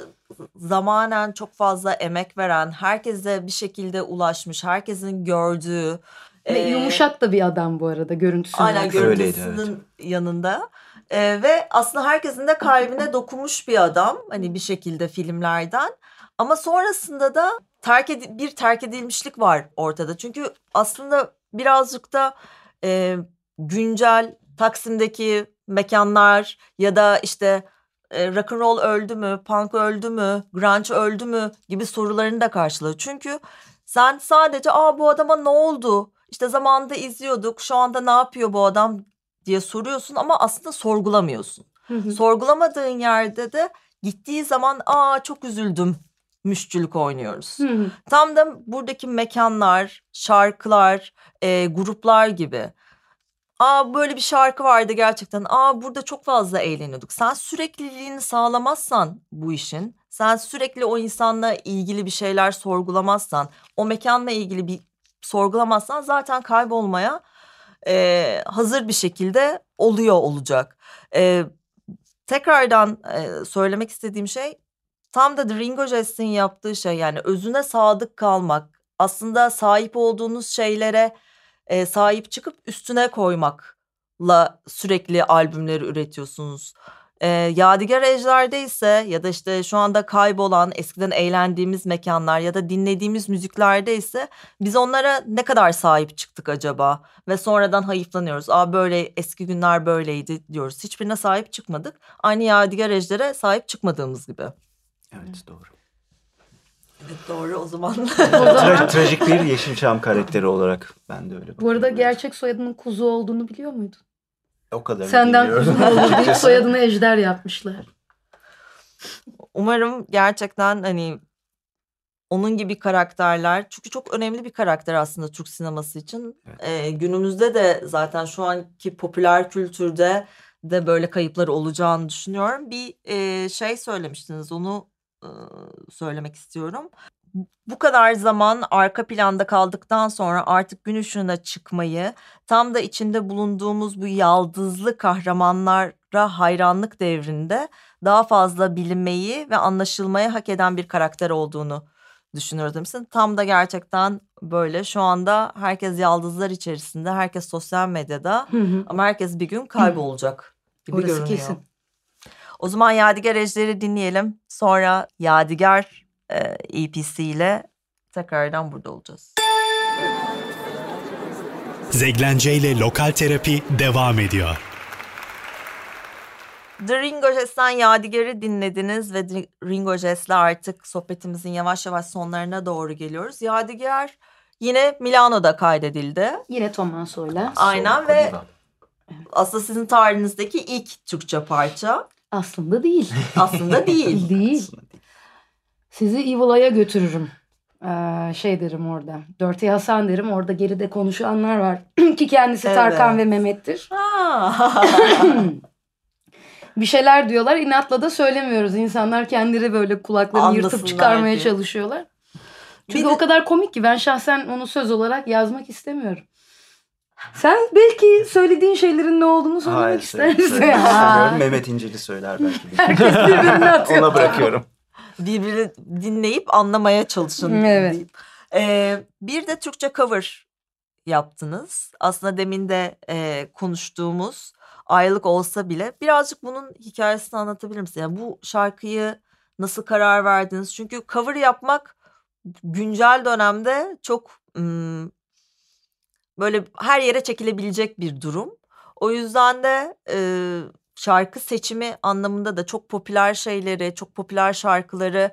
zamanen çok fazla emek veren, herkese bir şekilde ulaşmış, herkesin gördüğü Ve e, yumuşak da bir adam bu arada görüntüsü. Aynen olarak. Öyleydi, görüntüsünün yanında. Ee, ve aslında herkesin de kalbine dokunmuş bir adam hani bir şekilde filmlerden. Ama sonrasında da terk edi- bir terk edilmişlik var ortada. Çünkü aslında birazcık da e, güncel Taksim'deki mekanlar ya da işte e, rock and roll öldü mü, punk öldü mü, grunge öldü mü gibi sorularını da karşılıyor. Çünkü sen sadece aa bu adama ne oldu? İşte zamanında izliyorduk. Şu anda ne yapıyor bu adam diye soruyorsun ama aslında sorgulamıyorsun. Hı hı. Sorgulamadığın yerde de gittiği zaman aa çok üzüldüm müşçülük oynuyoruz. Hı hı. Tam da buradaki mekanlar, şarkılar, e, gruplar gibi. Aa böyle bir şarkı vardı gerçekten. Aa burada çok fazla eğleniyorduk. Sen sürekliliğini sağlamazsan bu işin, sen sürekli o insanla ilgili bir şeyler sorgulamazsan, o mekanla ilgili bir sorgulamazsan zaten kaybolmaya e, hazır bir şekilde oluyor olacak. E, tekrardan e, söylemek istediğim şey tam da Ringo Jest'in yaptığı şey yani özüne sadık kalmak. Aslında sahip olduğunuz şeylere e, sahip çıkıp üstüne koymakla sürekli albümleri üretiyorsunuz. E, Yadigar Ejder'de ise ya da işte şu anda kaybolan eskiden eğlendiğimiz mekanlar ya da dinlediğimiz müziklerde ise biz onlara ne kadar sahip çıktık acaba? Ve sonradan hayıflanıyoruz. Aa böyle eski günler böyleydi diyoruz. Hiçbirine sahip çıkmadık. Aynı Yadigar Ejder'e sahip çıkmadığımız gibi. Evet doğru. Evet doğru o zaman. Tra- trajik bir Yeşilçam karakteri olarak ben de öyle Bu arada bakıyorum. gerçek soyadının kuzu olduğunu biliyor muydun? O kadar Senden Açıkçası. soyadını ejder yapmışlar. Umarım gerçekten hani onun gibi karakterler çünkü çok önemli bir karakter aslında Türk sineması için. Evet. Ee, günümüzde de zaten şu anki popüler kültürde de böyle kayıplar olacağını düşünüyorum. Bir e, şey söylemiştiniz onu e, söylemek istiyorum. Bu kadar zaman arka planda kaldıktan sonra artık gün ışığına çıkmayı tam da içinde bulunduğumuz bu yaldızlı kahramanlara hayranlık devrinde daha fazla bilinmeyi ve anlaşılmayı hak eden bir karakter olduğunu demişsin. Tam da gerçekten böyle şu anda herkes yaldızlar içerisinde, herkes sosyal medyada Hı hı. ama herkes bir gün kaybolacak gibi Orası görünüyor. kesin. O zaman Yadigar Ejder'i dinleyelim. Sonra Yadigar e, EPC ile tekrardan burada olacağız. Zeglence ile Lokal Terapi devam ediyor. The Ringo Jest'ten Yadigar'ı dinlediniz ve The Ringo Jest'le artık sohbetimizin yavaş yavaş sonlarına doğru geliyoruz. Yadigar yine Milano'da kaydedildi. Yine Tomaso'yla. Aynen ve aslında sizin tarihinizdeki ilk Türkçe parça Aslında değil. aslında değil. değil. Sizi Evil'a'ya götürürüm. Ee, şey derim orada. Dörtey Hasan derim. Orada geride konuşanlar var. Ki kendisi Tarkan Evet. ve Mehmet'tir. Ha. Bir şeyler diyorlar. inatla da söylemiyoruz. İnsanlar kendileri böyle kulaklarını yırtıp çıkarmaya diye. çalışıyorlar. Çünkü Bir de- o kadar komik ki ben şahsen onu söz olarak yazmak istemiyorum. Sen belki söylediğin şeylerin ne olduğunu söylemek Hayır, istersin. söylemek Ha. istemiyorum. Mehmet İncil'i söyler belki. Herkes birbirini atıyor. Ona bırakıyorum. Birbirini dinleyip anlamaya çalışın. Evet. deyip. Ee, bir de Türkçe cover yaptınız. Aslında demin de e, konuştuğumuz aylık olsa bile birazcık bunun hikayesini anlatabilir misin? Yani bu şarkıyı nasıl karar verdiniz? Çünkü cover yapmak güncel dönemde çok ım, böyle her yere çekilebilecek bir durum. O yüzden de e, şarkı seçimi anlamında da çok popüler şeyleri, çok popüler şarkıları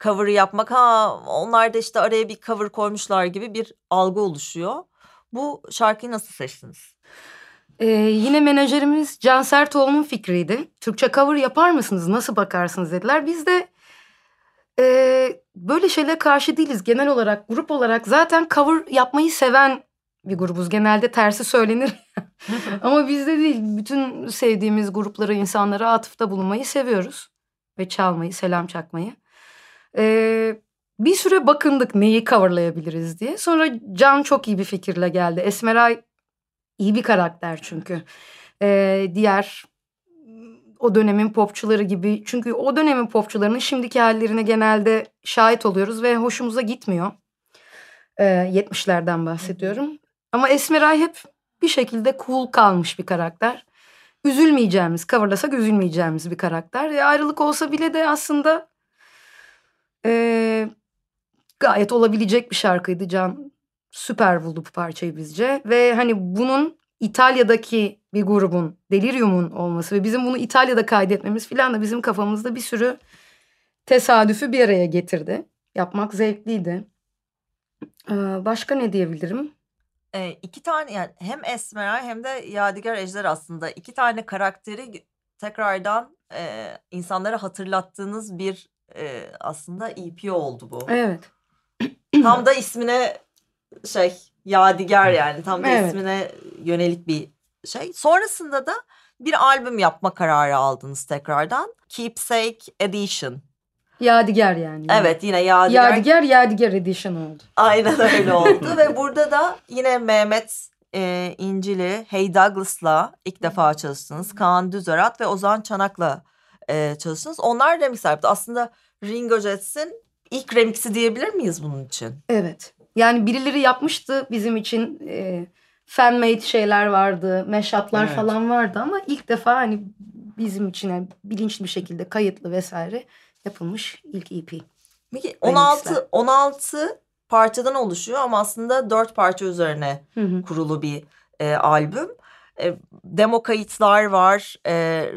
cover yapmak ha onlar da işte araya bir cover koymuşlar gibi bir algı oluşuyor. Bu şarkıyı nasıl seçtiniz? Ee, yine menajerimiz Can Sertoğlu'nun fikriydi. Türkçe cover yapar mısınız? Nasıl bakarsınız dediler. Biz de Ee, böyle şeylere karşı değiliz. Genel olarak, grup olarak zaten cover yapmayı seven bir grubuz. Genelde tersi söylenir. Ama bizde değil. Bütün sevdiğimiz gruplara, insanlara atıfta bulunmayı seviyoruz. Ve çalmayı, selam çakmayı. Ee, bir süre bakındık neyi coverlayabiliriz diye. Sonra Can çok iyi bir fikirle geldi. Esmeray iyi bir karakter çünkü. Ee, diğer o dönemin popçuları gibi. Çünkü o dönemin popçularının şimdiki hallerine genelde şahit oluyoruz ve hoşumuza gitmiyor. Ee, 70'lerden bahsediyorum. Ama Esmeray hep bir şekilde cool kalmış bir karakter. Üzülmeyeceğimiz, coverlasak üzülmeyeceğimiz bir karakter. E, ayrılık olsa bile de aslında e, gayet olabilecek bir şarkıydı. Can süper buldu bu parçayı bizce. Ve hani bunun İtalya'daki bir grubun, Delirium'un olması ve bizim bunu İtalya'da kaydetmemiz filan da bizim kafamızda bir sürü tesadüfü bir araya getirdi. Yapmak zevkliydi. Ee, başka ne diyebilirim? E, iki tane yani hem Esmeray hem de Yadigar Ejder aslında iki tane karakteri tekrardan e, insanlara hatırlattığınız bir e, aslında EP oldu bu. Evet. Tam da ismine şey Yadigar yani tam da Evet. ismine yönelik bir şey. Sonrasında da bir albüm yapma kararı aldınız tekrardan. Keepsake Edition. Yadigar yani. Evet yine Yadigar. Yadigar, Yadigar Edition oldu. Aynen öyle oldu ve burada da yine Mehmet e, İncil'i Hey Douglas'la ilk defa çalıştınız. Kaan Düzerat ve Ozan Çanak'la e, çalıştınız. Onlar remix yaptı. Aslında Ringo Jets'in ilk remixi diyebilir miyiz bunun için? Evet. Yani birileri yapmıştı bizim için e, fan-made şeyler vardı, mashup'lar Evet. falan vardı ama ilk defa hani bizim için yani bilinçli bir şekilde kayıtlı vesaire yapılmış ilk EP. Peki Remixler. 16 16 parçadan oluşuyor ama aslında 4 parça üzerine Hı hı. kurulu bir e, albüm. E, demo kayıtlar var, e,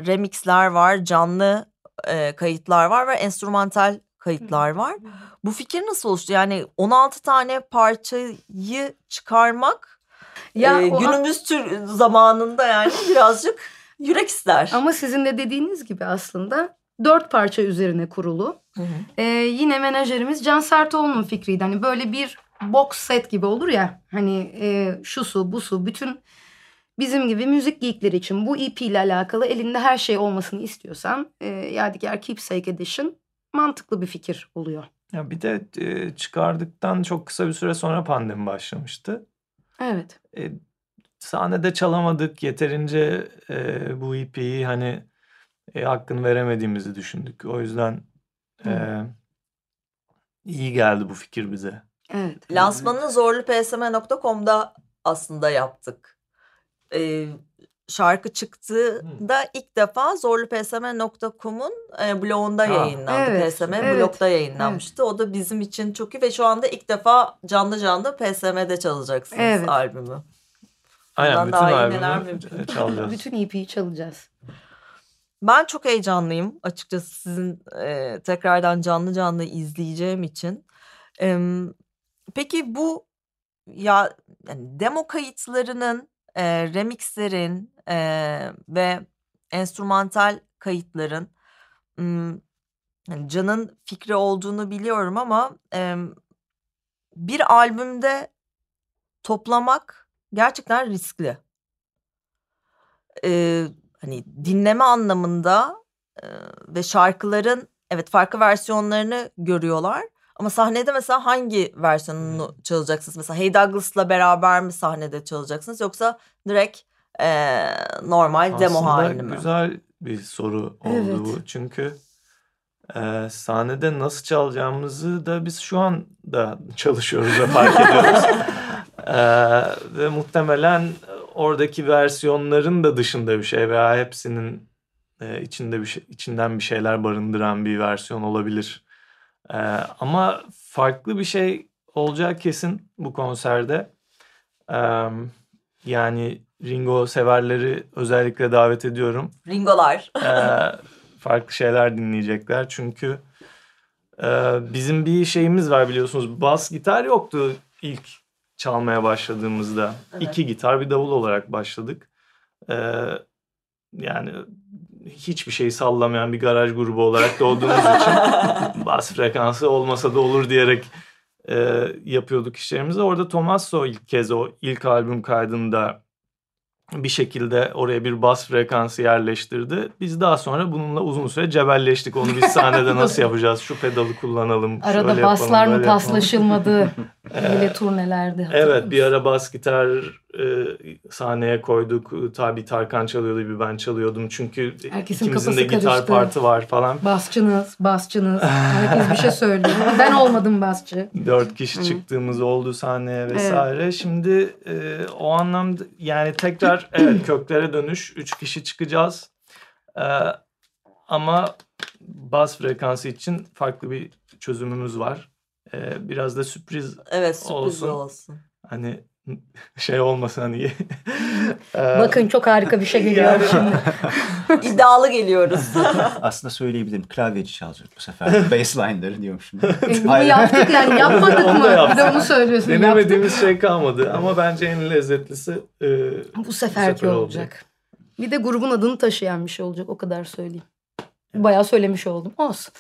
remixler var, canlı e, kayıtlar var ve enstrümantal kayıtlar var. Bu fikir nasıl oluştu? Yani 16 tane parçayı çıkarmak Ya e, günümüz tür zamanında yani birazcık yürek ister. Ama sizin de dediğiniz gibi aslında dört parça üzerine kurulu. Hı hı. Ee, yine menajerimiz Can Sertoğlu'nun fikriydi. Hani böyle bir box set gibi olur ya. Hani e, şu su bu su bütün bizim gibi müzik geekleri için bu EP ile alakalı elinde her şey olmasını istiyorsan e, Yadigar Keepsake Edition mantıklı bir fikir oluyor. Ya bir de e, çıkardıktan çok kısa bir süre sonra pandemi başlamıştı. Evet. E, sahnede çalamadık. Yeterince e, bu EP'yi hani e, hakkını veremediğimizi düşündük. O yüzden e, iyi geldi bu fikir bize. Evet. Lansmanını zorlupsm.com'da aslında yaptık. Ee, şarkı çıktığında ilk defa zorlupsm.com'un e, blogunda Ha. yayınlandı. Evet, PSM evet, blogda yayınlanmıştı. O da bizim için çok iyi ve şu anda ilk defa canlı canlı PSM'de çalacaksınız Evet. albümü. Aynen Bundan bütün albümü e, çalacağız. Bütün EP'yi çalacağız. Ben çok heyecanlıyım açıkçası sizin e, tekrardan canlı canlı izleyeceğim için. Em, peki bu ya yani demo kayıtlarının, e, remixlerin e, ve enstrümantal kayıtların m, Can'ın fikri olduğunu biliyorum ama em, bir albümde toplamak gerçekten riskli. Ee, hani dinleme anlamında e, ve şarkıların evet farklı versiyonlarını görüyorlar. Ama sahnede mesela hangi versiyonunu çalacaksınız? Mesela Hey Douglas'la beraber mi sahnede çalacaksınız yoksa direkt e, normal demo Aslında halini mi? güzel bir soru oldu Evet. bu. Çünkü e, sahnede nasıl çalacağımızı da biz şu anda çalışıyoruz ve fark ediyoruz. E, ve muhtemelen oradaki versiyonların da dışında bir şey veya hepsinin e, içinde bir şey, içinden bir şeyler barındıran bir versiyon olabilir. E, ama farklı bir şey olacağı kesin bu konserde. E, yani Ringo severleri özellikle davet ediyorum. Ringolar. Ee, farklı şeyler dinleyecekler. Çünkü e, bizim bir şeyimiz var biliyorsunuz. Bas gitar yoktu ilk çalmaya başladığımızda. Evet. İki gitar bir davul olarak başladık. Ee, yani hiçbir şeyi sallamayan bir garaj grubu olarak doğduğumuz için bas frekansı olmasa da olur diyerek e, yapıyorduk işlerimizi. Orada Tomasso ilk kez o ilk albüm kaydında bir şekilde oraya bir bas frekansı yerleştirdi. Biz daha sonra bununla uzun süre cebelleştik. Onu biz sahnede nasıl yapacağız? Şu pedalı kullanalım. şöyle Arada yapalım, baslar mı yapalım. paslaşılmadı bile turnelerde. Evet bir ara bas gitar e, sahneye koyduk. Tabi Tarkan çalıyordu bir ben çalıyordum. Çünkü Herkesin ikimizin de gitar karıştı. parti var falan. Basçınız, basçınız. Herkes bir şey söylüyor. Ben olmadım basçı. Dört kişi çıktığımız oldu sahneye vesaire. Şimdi e, o anlamda yani tekrar evet köklere dönüş. Üç kişi çıkacağız. E, ama bas frekansı için farklı bir çözümümüz var. E, biraz da sürpriz Evet sürpriz Olsun. olsun. hani şey olmasın hani. E, Bakın çok harika bir şey geliyor Yani- şimdi. İddialı geliyoruz. Aslında söyleyebilirim. Klavyeci çalacak bu sefer. Bassline'ları diyormuşum. E, Bunu yaptık yani yapmadık Onu mı? Bir de onu söylüyorsun. Yaptık. Denemediğimiz şey kalmadı ama bence en lezzetlisi e, Bu seferki sefer olacak. Bir de grubun adını taşıyan bir şey olacak o kadar söyleyeyim. Bayağı söylemiş oldum. Olsun.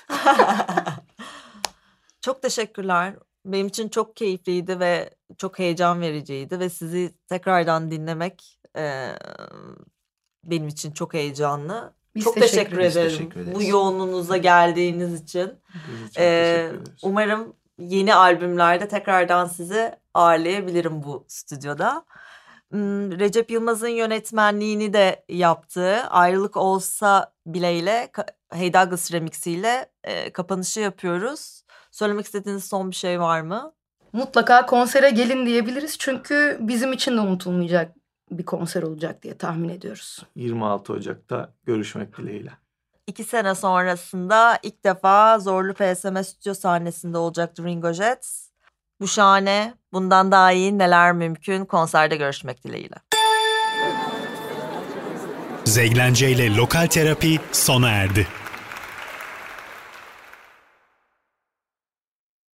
Çok teşekkürler. Benim için çok keyifliydi ve çok heyecan vericiydi ve sizi tekrardan dinlemek e, benim için çok heyecanlı. Biz çok teşekkür teşekkür, ederim Teşekkür ederiz. bu yoğunluğunuza geldiğiniz için. Biz Ee, umarım yeni albümlerde tekrardan sizi ağırlayabilirim bu stüdyoda. Hmm, Recep Yılmaz'ın yönetmenliğini de yaptığı Ayrılık Olsa bileyle Ka- Hey Douglas remixiyle e, kapanışı yapıyoruz. Söylemek istediğiniz son bir şey var mı? Mutlaka konsere gelin diyebiliriz. Çünkü bizim için de unutulmayacak bir konser olacak diye tahmin ediyoruz. 26 Ocak'ta görüşmek dileğiyle. İki sene sonrasında ilk defa Zorlu PSM stüdyo sahnesinde olacaktı Ringo Jets. Bu şahane, bundan daha iyi neler mümkün konserde görüşmek dileğiyle. Zeglence ile Lokal Terapi sona erdi.